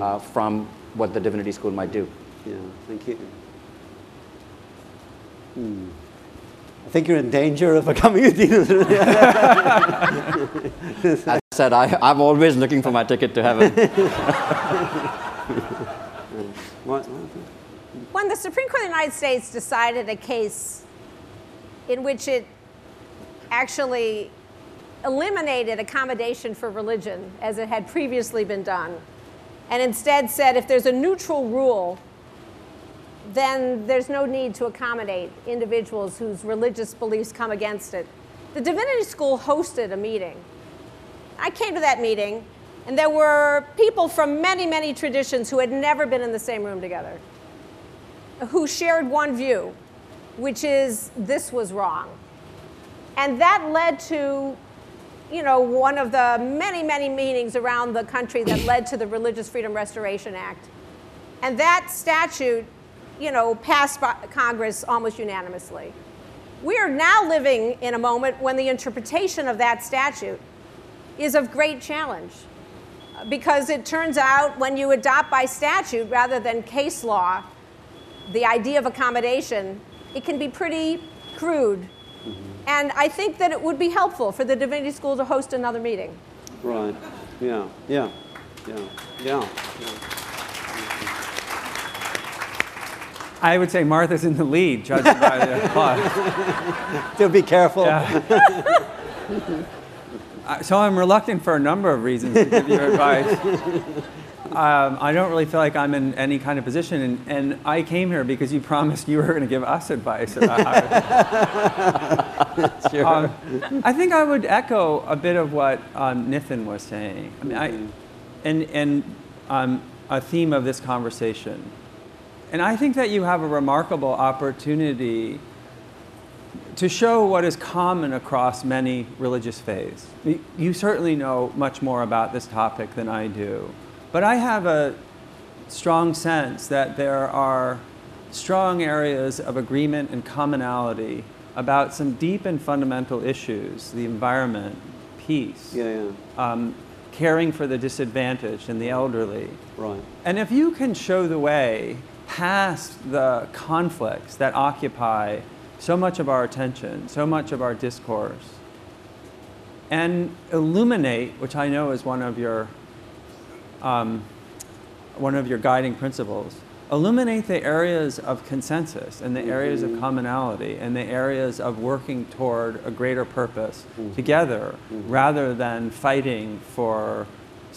uh, from what the divinity school might do. Yeah, thank you. Hmm. I think you're in danger of becoming a dean. I said I, I'm always looking for my ticket to heaven. when the Supreme Court of the United States decided a case in which it actually eliminated accommodation for religion as it had previously been done, and instead said if there's a neutral rule, then there's no need to accommodate individuals whose religious beliefs come against it. The Divinity School hosted a meeting. I came to that meeting, and there were people from many, many traditions who had never been in the same room together, who shared one view, which is this was wrong. And that led to you know, one of the many, many meetings around the country that led to the Religious Freedom Restoration Act. And that statute, you know, passed by Congress almost unanimously. We are now living in a moment when the interpretation of that statute is of great challenge. Because it turns out when you adopt by statute rather than case law the idea of accommodation, it can be pretty crude mm-hmm. and I think that it would be helpful for the Divinity School to host another meeting. Right. Yeah. Yeah. Yeah. Yeah. I would say Martha's in the lead, judging by the applause. So be careful. Yeah. Uh, so I'm reluctant for a number of reasons to give you advice. Um, I don't really feel like I'm in any kind of position, and, and I came here because you promised you were going to give us advice. I, I, Sure. um, I think I would echo a bit of what um, Nitin was saying. I mean, I, and, and um, a theme of this conversation. And I think that you have a remarkable opportunity to show what is common across many religious faiths. You- certainly know much more about this topic than I do. But I have a strong sense that there are strong areas of agreement and commonality about some deep and fundamental issues the environment, peace, Yeah. Yeah. um, caring for the disadvantaged and the elderly. Right. And if you can show the way past the conflicts that occupy so much of our attention, so much of our discourse, and illuminate, which I know is one of your um, one of your guiding principles, illuminate the areas of consensus and the areas of mm-hmm. commonality and the areas of working toward a greater purpose mm-hmm. together mm-hmm. rather than fighting for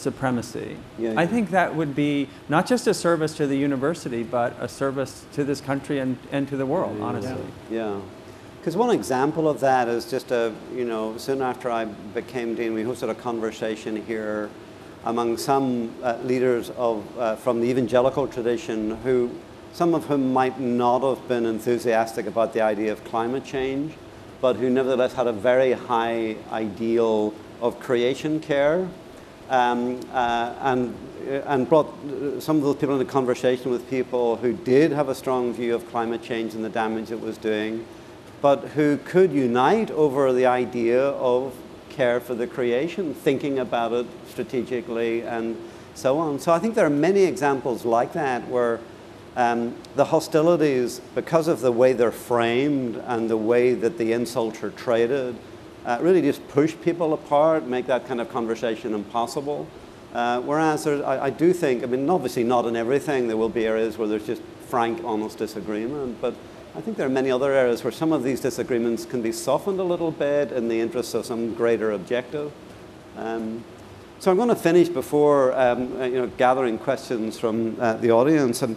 supremacy. Yeah, I think that would be not just a service to the university, but a service to this country and, and to the world, honestly. Yeah. Because one example of that is just a, you know, soon after I became dean, we hosted a conversation here among some uh, leaders of, uh, from the evangelical tradition who, some of whom might not have been enthusiastic about the idea of climate change, but who nevertheless had a very high ideal of creation care um, uh, and, and brought uh, some of those people into conversation with people who did have a strong view of climate change and the damage it was doing, but who could unite over the idea of care for the creation, thinking about it strategically and so on. So I think there are many examples like that where um, the hostilities, because of the way they're framed and the way that the insults are traded, uh, really just push people apart, make that kind of conversation impossible. Uh, whereas I, I do think, I mean, obviously not in everything, there will be areas where there's just frank, honest disagreement, but I think there are many other areas where some of these disagreements can be softened a little bit in the interest of some greater objective. Um, so I'm going to finish before um, uh, you know, gathering questions from uh, the audience. And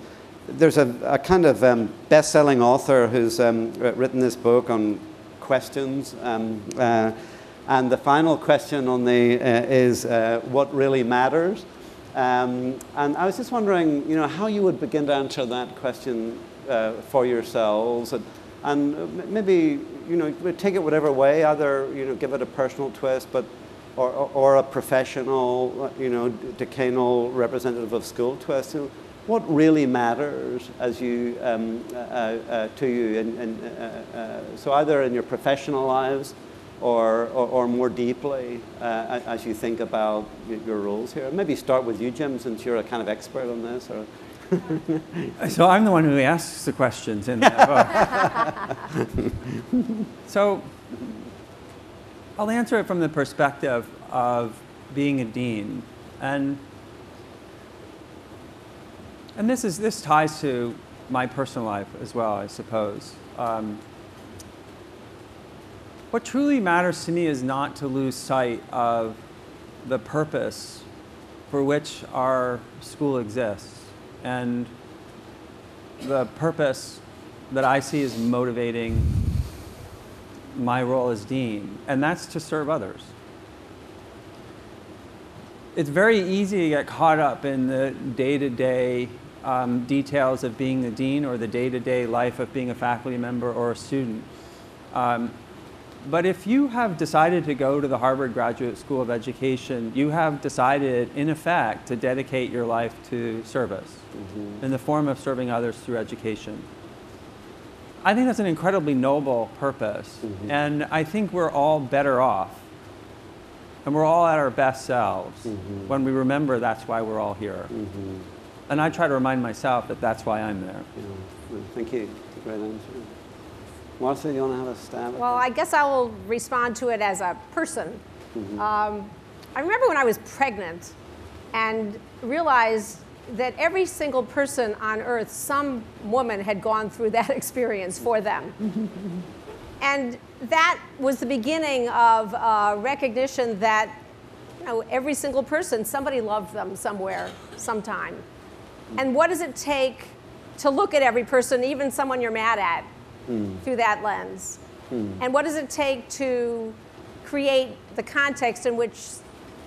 there's a, a kind of um, best-selling author who's um, written this book on questions. Um, uh, and the final question on the uh, is uh, what really matters. Um, and I was just wondering, you know, how you would begin to answer that question uh, for yourselves, and, and maybe, you know, take it whatever way. Either, you know, give it a personal twist, but or, or, a professional, you know, decanal representative of school twist. What really matters as you um, uh, uh, to you, and, uh, uh, so either in your professional lives or, or, or more deeply uh, as you think about your roles here. Maybe start with you, Jim, since you're a kind of expert on this. Or So I'm the one who asks the questions in that book. so I'll answer it from the perspective of being a dean. And, and this, is, this ties to my personal life as well, I suppose. Um, What truly matters to me is not to lose sight of the purpose for which our school exists and the purpose that I see as motivating my role as dean, and that's to serve others. It's very easy to get caught up in the day to day details of being the dean or the day to day life of being a faculty member or a student. Um, but if you have decided to go to the Harvard Graduate School of Education, you have decided, in effect, to dedicate your life to service mm-hmm. in the form of serving others through education. I think that's an incredibly noble purpose. Mm-hmm. And I think we're all better off. And we're all at our best selves mm-hmm. when we remember that's why we're all here. Mm-hmm. And I try to remind myself that that's why I'm there. Yeah. Thank you. Great answer. Martha, you want to have a stab? Well, I guess I will respond to it as a person. Mm-hmm. Um, I remember when I was pregnant and realized that every single person on earth, some woman had gone through that experience for them. and that was the beginning of uh, recognition that you know, every single person, somebody loved them somewhere, sometime. And what does it take to look at every person, even someone you're mad at, mm. through that lens? Mm. And what does it take to create the context in which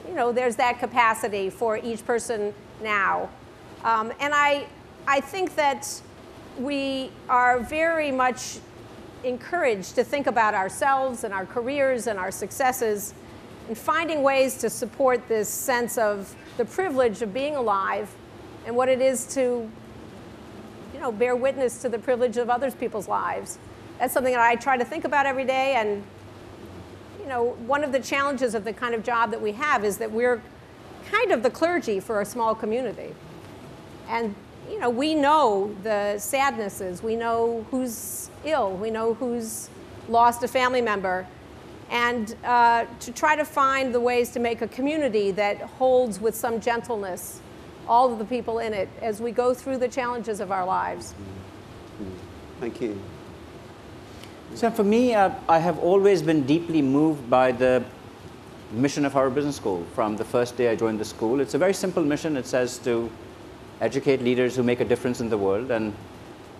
you know, there's that capacity for each person now? Um, and I, I think that we are very much encouraged to think about ourselves and our careers and our successes and finding ways to support this sense of the privilege of being alive and what it is to you know, bear witness to the privilege of other people's lives. That's something that I try to think about every day. And you know, one of the challenges of the kind of job that we have is that we're kind of the clergy for a small community. And you know, we know the sadnesses. We know who's ill. We know who's lost a family member. And uh, to try to find the ways to make a community that holds with some gentleness all of the people in it as we go through the challenges of our lives. Thank you. So for me, uh, I have always been deeply moved by the mission of Harvard Business School from the first day I joined the school. It's a very simple mission. It says to educate leaders who make a difference in the world. And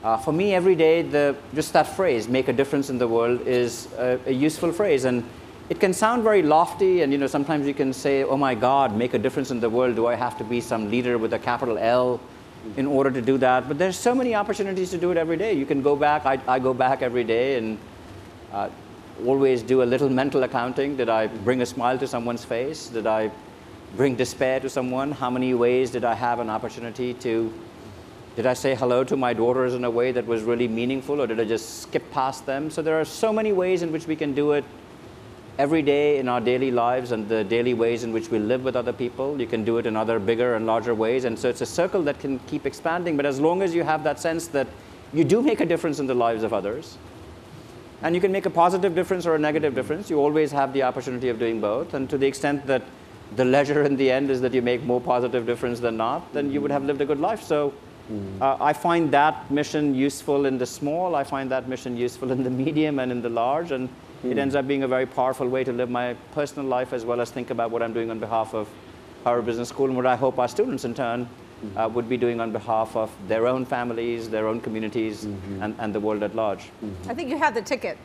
uh, for me, every day, the, just that phrase, make a difference in the world, is a, a, useful phrase. And it can sound very lofty, and you know, sometimes you can say, oh my God, make a difference in the world. Do I have to be some leader with a capital L in order to do that? But there's so many opportunities to do it every day. You can go back, I, I go back every day and uh, always do a little mental accounting. Did I bring a smile to someone's face? Did I bring despair to someone? How many ways did I have an opportunity to? Did I say hello to my daughters in a way that was really meaningful, or did I just skip past them? So there are so many ways in which we can do it every day in our daily lives and the daily ways in which we live with other people. You can do it in other bigger and larger ways. And so it's a circle that can keep expanding. But as long as you have that sense that you do make a difference in the lives of others, and you can make a positive difference or a negative difference, you always have the opportunity of doing both. And to the extent that the leisure in the end is that you make more positive difference than not, then you would have lived a good life. So mm. uh, I find that mission useful in the small, I find that mission useful in the medium and in the large, and mm. it ends up being a very powerful way to live my personal life as well as think about what I'm doing on behalf of Harvard Business School and what I hope our students in turn mm. uh, would be doing on behalf of their own families, their own communities, mm-hmm. and, and the world at large. Mm-hmm. I think you have the ticket.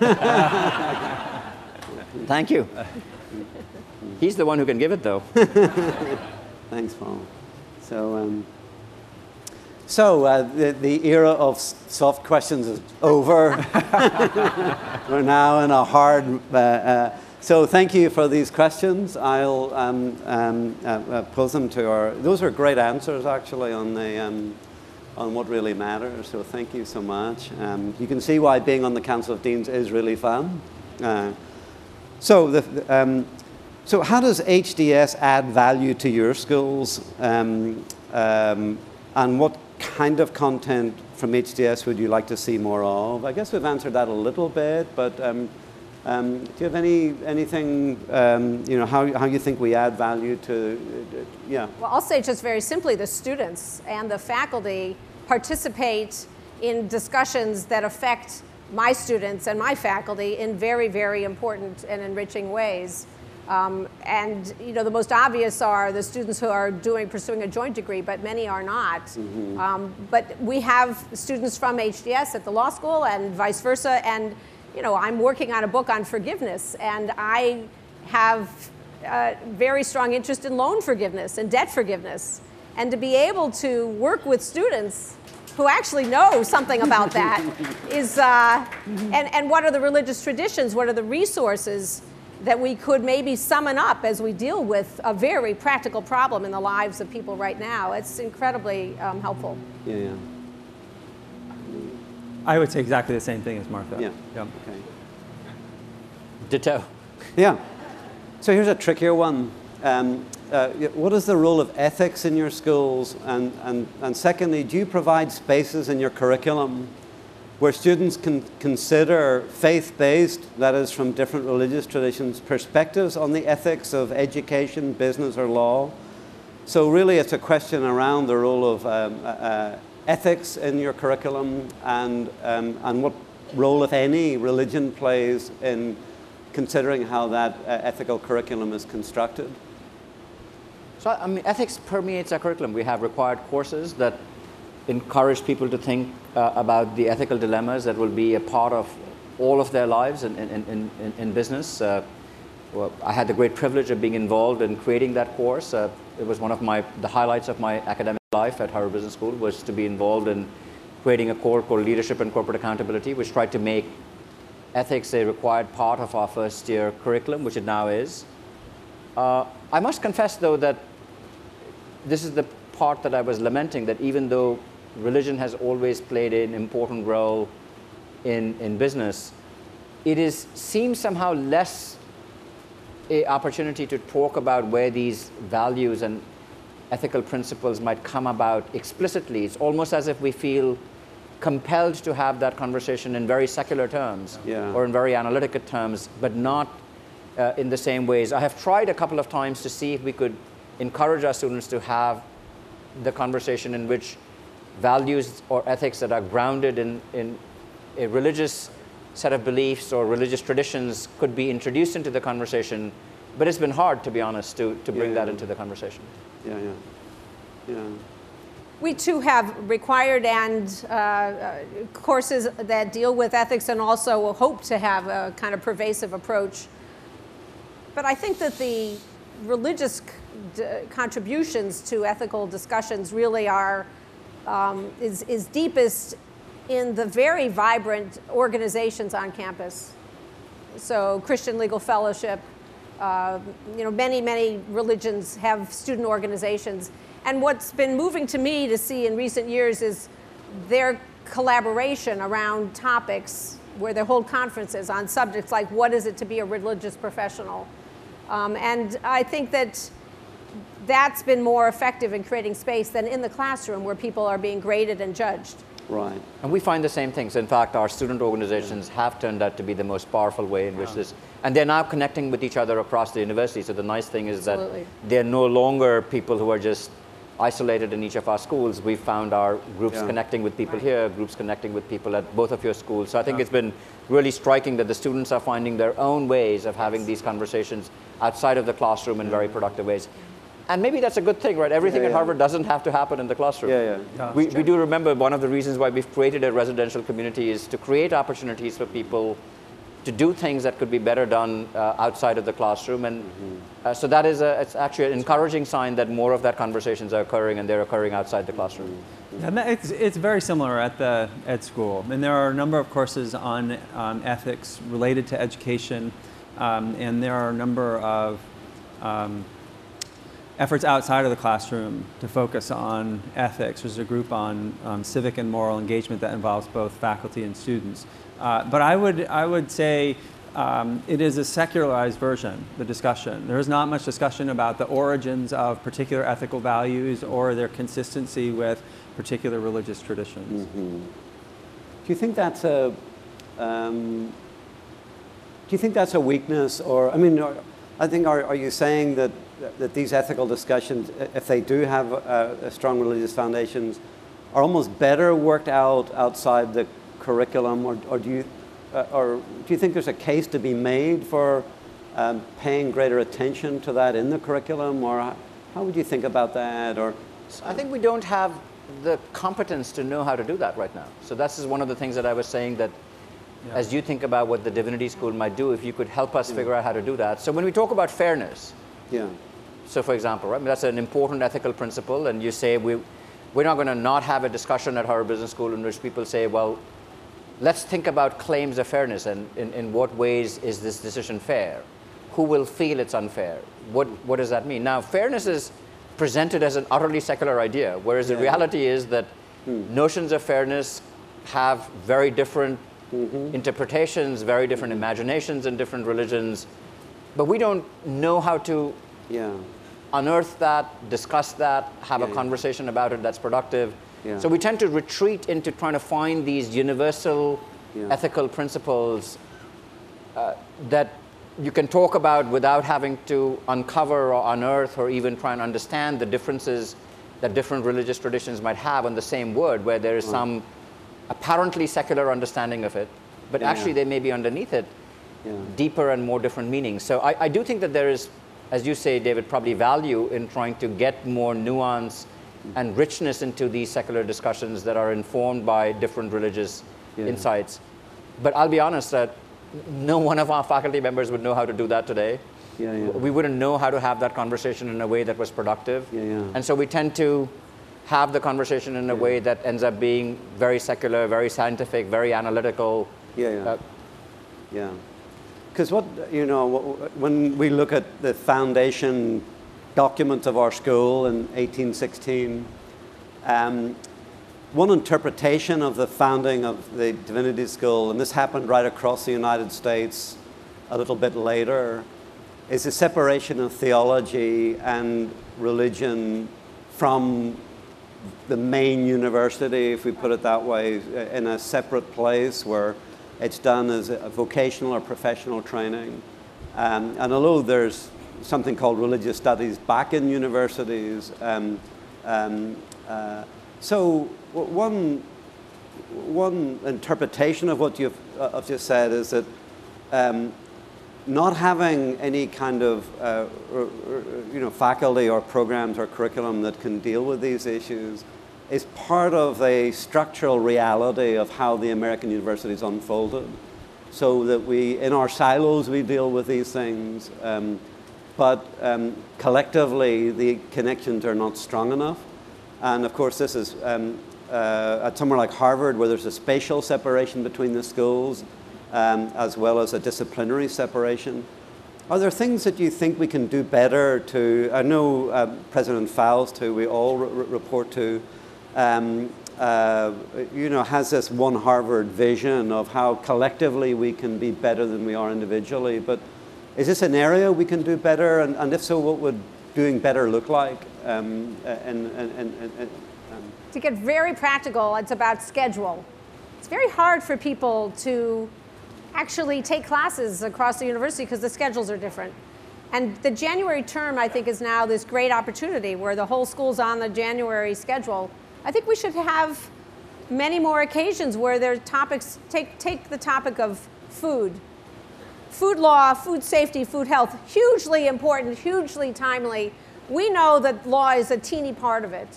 Thank you. He's the one who can give it, though. Thanks, Paul. So, um, so uh, the, the era of soft questions is over. We're now in a hard. Uh, uh, so thank you for these questions. I'll um, um, uh, uh, pose them to our. Those are great answers, actually, on the um, on what really matters. So thank you so much. Um, you can see why being on the Council of Deans is really fun. Uh, so the, um, so how does HDS add value to your schools? Um, um, and what kind of content from HDS would you like to see more of? I guess we've answered that a little bit, but um, um, do you have any anything um, you know how, how you think we add value to uh, yeah? Well, I'll say just very simply, the students and the faculty participate in discussions that affect my students and my faculty in very, very important and enriching ways. Um, and you know, the most obvious are the students who are doing pursuing a joint degree, but many are not. Mm-hmm. Um, but we have students from HDS at the law school and vice versa. And you know, I'm working on a book on forgiveness, and I have a very strong interest in loan forgiveness and debt forgiveness. And to be able to work with students who actually know something about that is, uh, and, and what are the religious traditions? What are the resources? That we could maybe summon up as we deal with a very practical problem in the lives of people right now. It's incredibly um, helpful. Yeah, yeah. I would say exactly the same thing as Martha. Yeah. yeah. Okay. Ditto. Yeah. So here's a trickier one. Um, uh, what is the role of ethics in your schools? And, and, and secondly, do you provide spaces in your curriculum where students can consider faith based, that is, from different religious traditions, perspectives on the ethics of education, business, or law. So, really, it's a question around the role of um, uh, uh, ethics in your curriculum and, um, and what role, if any, religion plays in considering how that uh, ethical curriculum is constructed. So, I mean, ethics permeates our curriculum. We have required courses that encourage people to think uh, about the ethical dilemmas that will be a part of all of their lives in, in, in, in business. Uh, well, I had the great privilege of being involved in creating that course. Uh, it was one of my, the highlights of my academic life at Harvard Business School was to be involved in creating a course called Leadership and Corporate Accountability, which tried to make ethics a required part of our first year curriculum, which it now is. Uh, I must confess, though, that this is the part that I was lamenting, that even though religion has always played an important role in, in business, it is, seems somehow less a opportunity to talk about where these values and ethical principles might come about explicitly. It's almost as if we feel compelled to have that conversation in very secular terms yeah. or in very analytical terms, but not uh, in the same ways. I have tried a couple of times to see if we could encourage our students to have the conversation in which values or ethics that are grounded in, in a religious set of beliefs or religious traditions could be introduced into the conversation. But it's been hard, to be honest, to, to bring yeah, yeah. that into the conversation. Yeah, yeah. Yeah. We too have required and uh, uh, courses that deal with ethics and also hope to have a kind of pervasive approach. But I think that the religious contributions to ethical discussions really are um, is, is deepest in the very vibrant organizations on campus. So Christian Legal Fellowship, uh, you know, many, many religions have student organizations. And what's been moving to me to see in recent years is their collaboration around topics where they hold conferences on subjects like what is it to be a religious professional. Um, and I think that that's been more effective in creating space than in the classroom where people are being graded and judged. Right. And we find the same things. In fact, our student organizations have turned out to be the most powerful way in which this, and they're now connecting with each other across the university. So the nice thing is Absolutely. that they're no longer people who are just isolated in each of our schools. We've found our groups yeah. connecting with people right. here, groups connecting with people at both of your schools. So I think yeah. it's been really striking that the students are finding their own ways of having these conversations outside of the classroom in very productive ways. And maybe that's a good thing, right? Everything yeah, yeah. at Harvard doesn't have to happen in the classroom. Yeah, yeah. we, we do remember one of the reasons why we've created a residential community is to create opportunities for people to do things that could be better done uh, outside of the classroom. And mm-hmm. uh, so that is a, it's actually an encouraging sign that more of that conversations are occurring and they're occurring outside the classroom. Mm-hmm. Yeah, it's, it's very similar at the ed school. And there are a number of courses on um, ethics related to education. Um, and there are a number of um, efforts outside of the classroom to focus on ethics. There's a group on um, civic and moral engagement that involves both faculty and students. Uh, but I would, I would say um, it is a secularized version, the discussion. There is not much discussion about the origins of particular ethical values or their consistency with particular religious traditions. Mm-hmm. Do you think that's a um, do you think that's a weakness, or I mean, I think are, are you saying that that these ethical discussions, if they do have a, strong religious foundations, are almost better worked out outside the curriculum, or, or do you uh, or do you think there's a case to be made for um, paying greater attention to that in the curriculum, or how, how would you think about that? Or I think we don't have the competence to know how to do that right now. So this is one of the things that I was saying that yeah. as you think about what the Divinity School might do, if you could help us yeah. figure out how to do that. So when we talk about fairness, yeah. So for example, right, that's an important ethical principle, and you say we, we're not going to not have a discussion at Harvard Business School in which people say, well, let's think about claims of fairness and in, in what ways is this decision fair? Who will feel it's unfair? What, what does that mean? Now, fairness is presented as an utterly secular idea, whereas yeah. the reality is that hmm. notions of fairness have very different mm-hmm. interpretations, very different mm-hmm. imaginations in different religions, but we don't know how to yeah unearth that, discuss that, have yeah, a conversation yeah. about it that's productive. Yeah. So we tend to retreat into trying to find these universal ethical principles uh, that you can talk about without having to uncover or unearth or even try and understand the differences that different religious traditions might have on the same word, where there is right. some apparently secular understanding of it, but actually there may be underneath it deeper and more different meanings. So I, I do think that there is as you say, David, probably value in trying to get more nuance and richness into these secular discussions that are informed by different religious yeah. insights. But I'll be honest that no one of our faculty members would know how to do that today. Yeah, yeah. We wouldn't know how to have that conversation in a way that was productive. Yeah, yeah. And so we tend to have the conversation in a way that ends up being very secular, very scientific, very analytical. Yeah, yeah. Uh, yeah. Because what, you know, when we look at the foundation document of our school in 1816, um, one interpretation of the founding of the Divinity School, and this happened right across the United States a little bit later, is the separation of theology and religion from the main university, if we put it that way, in a separate place where it's done as a vocational or professional training. Um, and although there's something called religious studies back in universities, um, um, uh, so one, one interpretation of what you've uh, just said is that um, not having any kind of uh, you know, faculty or programs or curriculum that can deal with these issues is part of a structural reality of how the American universities unfolded. So that we, in our silos, we deal with these things, um, but um, collectively, the connections are not strong enough. And of course, this is um, uh, at somewhere like Harvard, where there's a spatial separation between the schools, um, as well as a disciplinary separation. Are there things that you think we can do better to? I know uh, President Faust, who we all re- report to, um, uh, you know, has this one Harvard vision of how collectively we can be better than we are individually. But is this an area we can do better? And, and if so, what would doing better look like? Um, and, and, and, um. To get very practical, it's about schedule. It's very hard for people to actually take classes across the university because the schedules are different. And the January term, I think, is now this great opportunity where the whole school's on the January schedule I think we should have many more occasions where there are topics, take, take the topic of food. Food law, food safety, food health, hugely important, hugely timely. We know that law is a teeny part of it.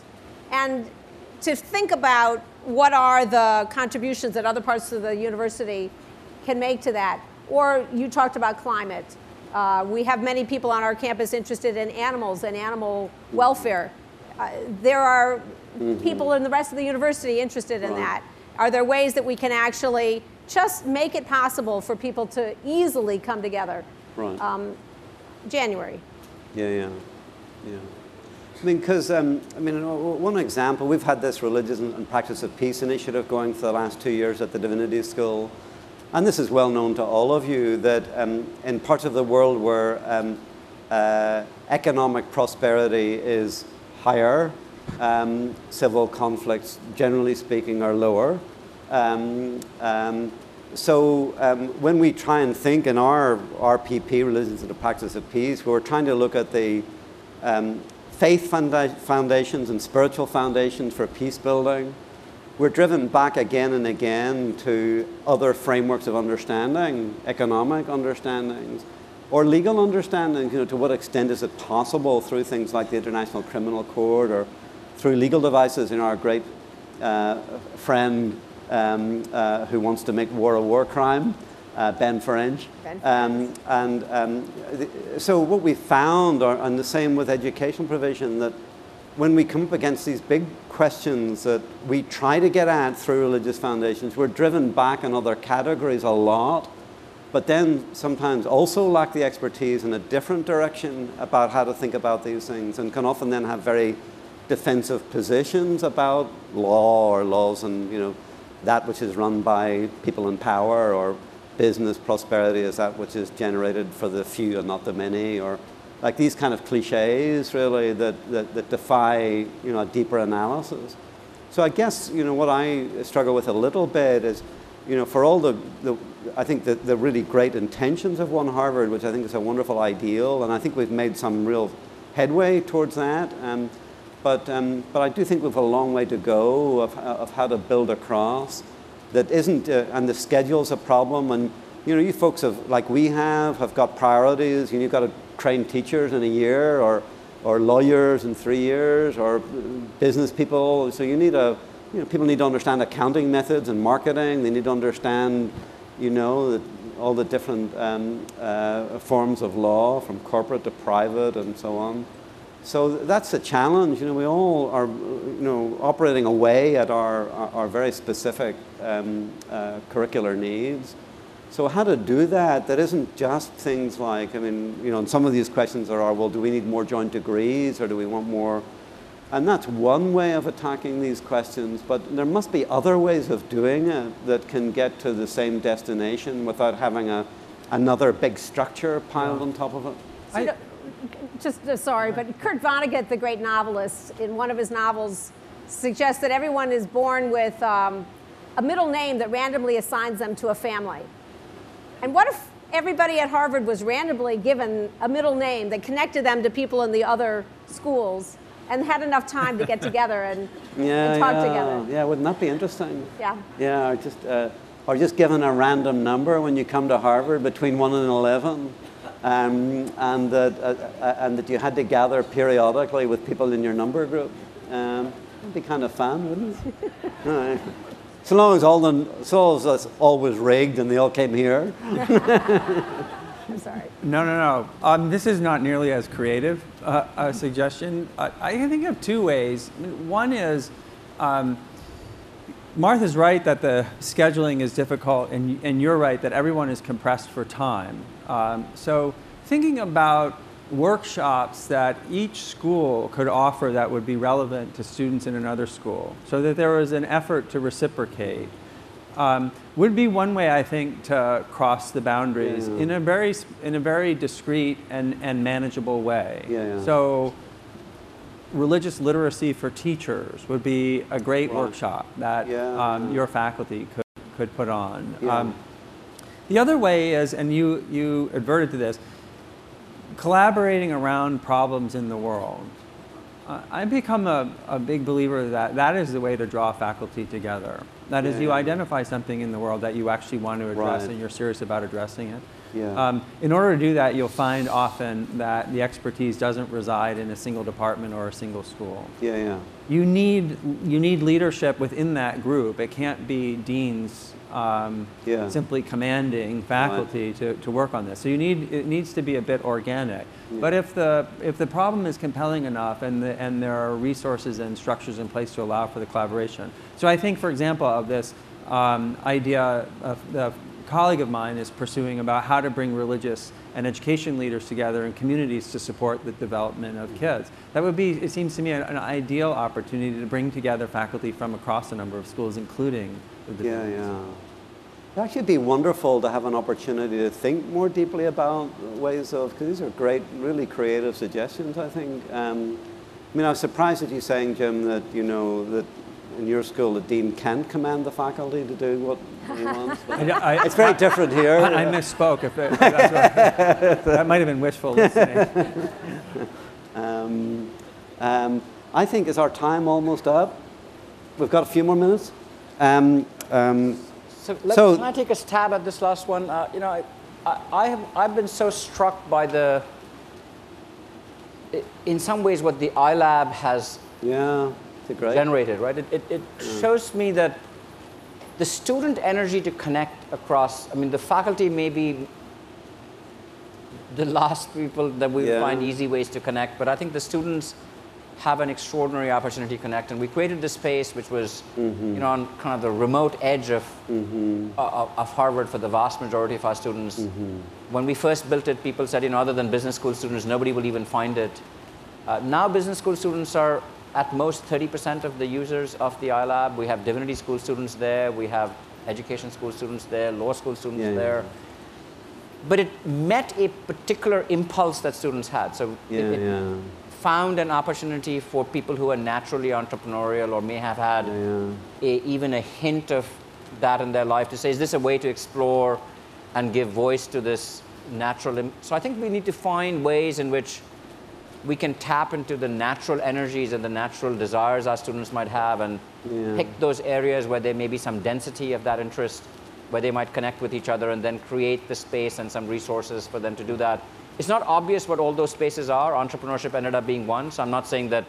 And to think about what are the contributions that other parts of the university can make to that. Or you talked about climate. Uh, we have many people on our campus interested in animals and animal welfare. Uh, there are mm-hmm. people in the rest of the university interested in right. that? Are there ways that we can actually just make it possible for people to easily come together? Right. Um, January. Yeah, yeah, yeah. I mean, because, um, I mean, one example, we've had this Religious and Practice of Peace initiative going for the last two years at the Divinity School. And this is well known to all of you that um, in parts of the world where um, uh, economic prosperity is higher um, civil conflicts, generally speaking, are lower. Um, um, so um, when we try and think in our RPP, Religions and the Practice of Peace, we're trying to look at the um, faith foundations and spiritual foundations for peace building. we're driven back again and again to other frameworks of understanding, economic understandings, or legal understanding. You know, to what extent is it possible through things like the International Criminal Court or through legal devices? You know, our great uh, friend um, uh, who wants to make war a war crime, uh, Ben Ferencz. Ben Um, and um, th- so what we found, are, and the same with education provision, that when we come up against these big questions that we try to get at through religious foundations, we're driven back in other categories a lot, but then sometimes also lack the expertise in a different direction about how to think about these things, and can often then have very defensive positions about law or laws and you know that which is run by people in power or business prosperity is that which is generated for the few and not the many or like these kind of cliches really that, that, that defy you know a deeper analysis. So i guess you know what i struggle with a little bit is you know for all the, the i think the, the really great intentions of one harvard which i think is a wonderful ideal and i think we've made some real headway towards that um, but, um, but I do think we have a long way to go of, of how to build across that isn't, uh, and the schedule's a problem. And you know, you folks have, like we have, have got priorities. You know, you've got to train teachers in a year, or, or lawyers in three years, or business people. So you need a, you know, people need to understand accounting methods and marketing. They need to understand, you know, the, all the different um, uh, forms of law, from corporate to private, and so on. So that's a challenge. You know, we all are, you know, operating away at our, our, our very specific um, uh, curricular needs. So how to do that? That isn't just things like, I mean, you know, and some of these questions are, well, do we need more joint degrees or do we want more? And that's one way of attacking these questions, but there must be other ways of doing it that can get to the same destination without having a, another big structure piled on top of it. I don't- just uh, sorry, but Kurt Vonnegut, the great novelist, in one of his novels, suggests that everyone is born with um, a middle name that randomly assigns them to a family. And what if everybody at Harvard was randomly given a middle name that connected them to people in the other schools and had enough time to get together and, and talk yeah, together? Yeah, wouldn't that be interesting? Yeah. Yeah, or just, uh, or just given a random number when you come to Harvard between 1 and 11. Um, and, that, uh, uh, and that you had to gather periodically with people in your number group. Um, it'd be kind of fun, wouldn't it? All right. So long as all the, so long as that's always rigged and they all came here. I'm sorry. No, no, no. Um, this is not nearly as creative uh, a suggestion. I, I think of two ways. One is um, Martha's right that the scheduling is difficult, and, and you're right that everyone is compressed for time. Um, so thinking about workshops that each school could offer that would be relevant to students in another school, so that there was an effort to reciprocate um, would be one way I think to cross the boundaries Yeah. in a very in a very discreet and, and manageable way. Yeah. So religious literacy for teachers would be a great workshop that um, your faculty could, could put on. Um, the other way is, and you, you adverted to this, collaborating around problems in the world. Uh, I've become a, a big believer that that is the way to draw faculty together. That is, Yeah, you yeah. identify something in the world that you actually want to address Right. and you're serious about addressing it. Yeah. Um, in order to do that, you'll find often that the expertise doesn't reside in a single department or a single school. Yeah, yeah. You need, you need leadership within that group. It can't be deans um, Yeah. simply commanding faculty to, to work on this. So you need, it needs to be a bit organic. Yeah. But if the, if the problem is compelling enough and, the, and there are resources and structures in place to allow for the collaboration. So I think, for example, of this um, idea, of the colleague of mine is pursuing about how to bring religious and education leaders together in communities to support the development of kids. That would be, it seems to me, an, an ideal opportunity to bring together faculty from across a number of schools, including the Yeah, yeah. It'd actually be wonderful to have an opportunity to think more deeply about ways of, because these are great, really creative suggestions, I think. Um, I mean, I was surprised at you saying, Jim, that, you know, that in your school the dean can't command the faculty to do what he wants. I, I- it's very different here. I, I misspoke. If it, if that's right. that might have been wishful listening. Um, um, I think, is our time almost up? We've got a few more minutes? Um, um, So, let, So- can I take a stab at this last one? Uh, you know, I, I, I have I've been so struck by the, in some ways, what the iLab has yeah, generated. Right? It, it, it shows me that the student energy to connect across. I mean, the faculty may be the last people that we Yeah. find easy ways to connect, but I think the students have an extraordinary opportunity to connect. And we created this space, which was, mm-hmm. you know, on kind of the remote edge of, of, of Harvard for the vast majority of our students. Mm-hmm. When we first built it, people said, you know, other than business school students, nobody will even find it. Uh, now, business school students are at most 30% of the users of the iLab. We have divinity school students there. We have education school students there, law school students Yeah, yeah. there. But it met a particular impulse that students had. So Yeah, it, it yeah, found an opportunity for people who are naturally entrepreneurial or may have had yeah. a, even a hint of that in their life to say, is this a way to explore and give voice to this natural? So I think we need to find ways in which we can tap into the natural energies and the natural desires our students might have and Yeah. pick those areas where there may be some density of that interest, where they might connect with each other and then create the space and some resources for them to do that. It's not obvious what all those spaces are. Entrepreneurship ended up being one, so I'm not saying that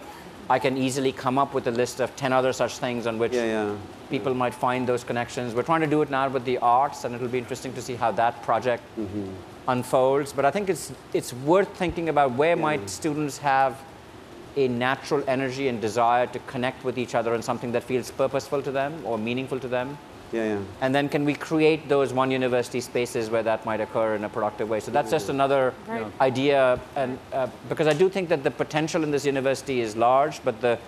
I can easily come up with a list of 10 other such things on which Yeah, yeah. people might find those connections. We're trying to do it now with the arts, and it'll be interesting to see how that project mm-hmm. unfolds. But I think it's, it's worth thinking about where might students have a natural energy and desire to connect with each other in something that feels purposeful to them or meaningful to them. Yeah, yeah. And then can we create those one university spaces where that might occur in a productive way? So that's just another Right. idea, and uh, because I do think that the potential in this university is large, but the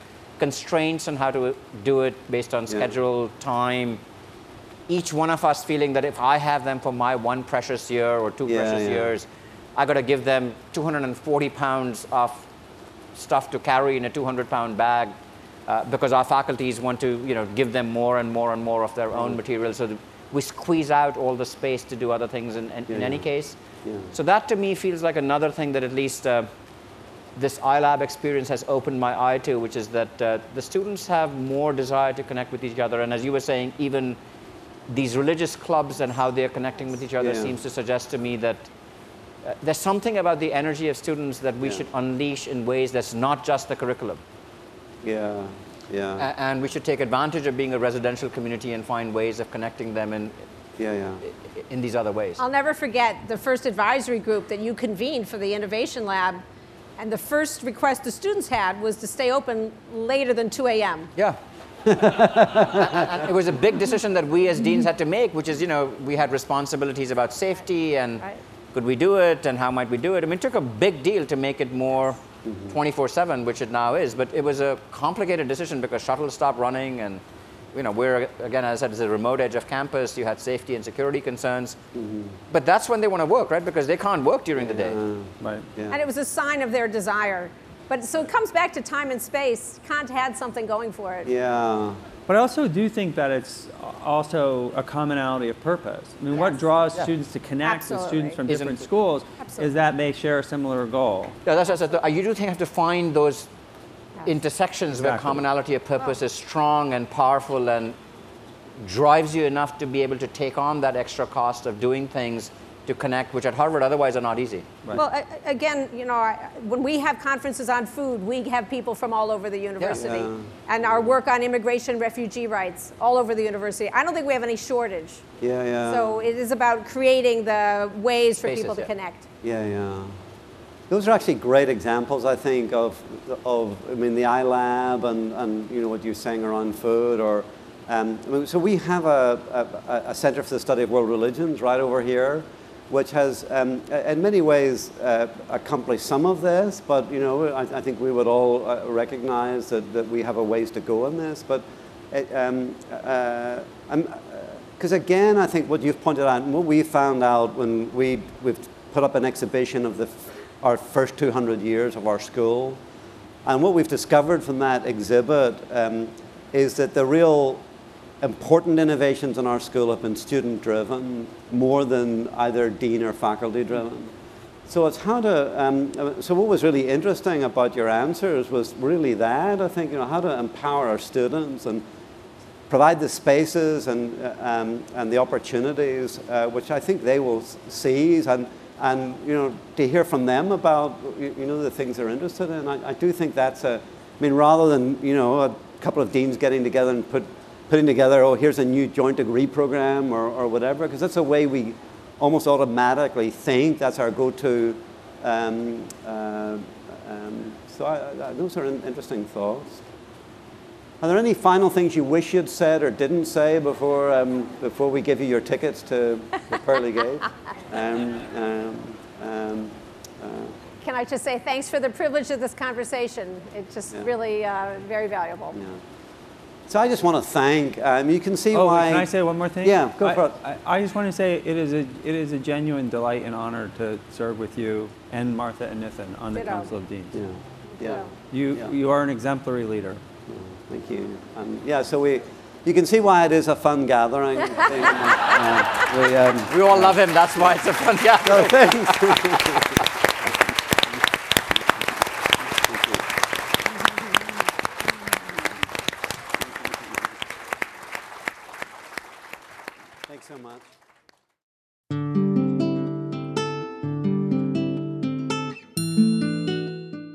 constraints on how to do it based on schedule, time, each one of us feeling that if I have them for my one precious year or two Yeah, precious yeah. years, I got to give them 240 pounds of stuff to carry in a 200 pound bag uh, because our faculties want to you know give them more and more and more of their own material so we squeeze out all the space to do other things in, in, in any yeah. case Yeah. so that to me feels like another thing that at least uh, this iLab experience has opened my eye to, which is that uh, the students have more desire to connect with each other. And as you were saying, even these religious clubs and how they're connecting with each other Yeah. seems to suggest to me that uh, there's something about the energy of students that we Yeah. should unleash in ways that's not just the curriculum. Yeah, yeah, and we should take advantage of being a residential community and find ways of connecting them in, yeah, yeah. in these other ways. I'll never forget the first advisory group that you convened for the Innovation Lab. And the first request the students had was to stay open later than 2 a.m. Yeah. and it was a big decision that we as deans had to make, which is, you know, we had responsibilities about safety and Right. could we do it and how might we do it. I mean, it took a big deal to make it more 24 7, which it now is, but it was a complicated decision because shuttles stopped running and, you know, we're, again, as I said, it's a remote edge of campus, you had safety and security concerns. Mm-hmm. But that's when they want to work, right? Because they can't work during the day. Right. Yeah. And it was a sign of their desire. But so it comes back to time and space. Kant had something going for it. Yeah, But I also do think that it's also a commonality of purpose. I mean, what draws Yeah. students to connect with students from Isn't- different schools Absolutely. is that they share a similar goal. Yeah, that's what I said. Uh, you do think you have to find those Yes. intersections where commonality of purpose is strong and powerful and drives you enough to be able to take on that extra cost of doing things to connect, which at Harvard otherwise are not easy. Right. Well, a- a- again, you know, when we have conferences on food, we have people from all over the university. Yeah. And our work on immigration, refugee rights, all over the university. I don't think we have any shortage. yeah, yeah. So it is about creating the ways for Spaces, people to yeah. connect. Yeah, yeah. Those are actually great examples, I think, of, of I mean, the iLab and, and you know, what you're saying around food. Or, um, so we have a, a, a Center for the Study of World Religions right over here, which has, um, in many ways, uh, accomplished some of this. But, you know, I, I think we would all uh, recognize that, that we have a ways to go in this. But it, um, uh, because again, I think what you've pointed out and what we found out when we, we've put up an exhibition of the, our first 200 years of our school, and what we've discovered from that exhibit um, is that the real important innovations in our school have been student driven more than either dean or faculty driven. So it's how to. Um, uh, so what was really interesting about your answers was really that I think you know how to empower our students and provide the spaces and, uh, um, and the opportunities uh, which I think they will seize and, and you know, to hear from them about you know, the things they're interested in. I, I do think that's a, I mean, rather than you know, a couple of deans getting together and put, putting together, oh, here's a new joint degree program or, or whatever, because that's a way we almost automatically think that's our go-to. Um, uh, um, so I, I, those are interesting thoughts. Are there any final things you wish you'd said or didn't say before, um, before we give you your tickets to the Pearly Gate? Um, um, um, uh, Can I just say thanks for the privilege of this conversation? It's just yeah. really uh, very valuable. Yeah. So I just want to thank. Um, you can see oh, why. Can I say one more thing? Yeah, go I, for it. I, I, just want to say it is a it is a genuine delight and honor to serve with you and Martha and Nitin on the Ditto. Council of Deans. Yeah, yeah. You yeah. you are an exemplary leader. Thank you. Um, yeah, so we, you can see why it is a fun gathering. uh, we, um, we all love him. That's why it's a fun gathering. So thanks.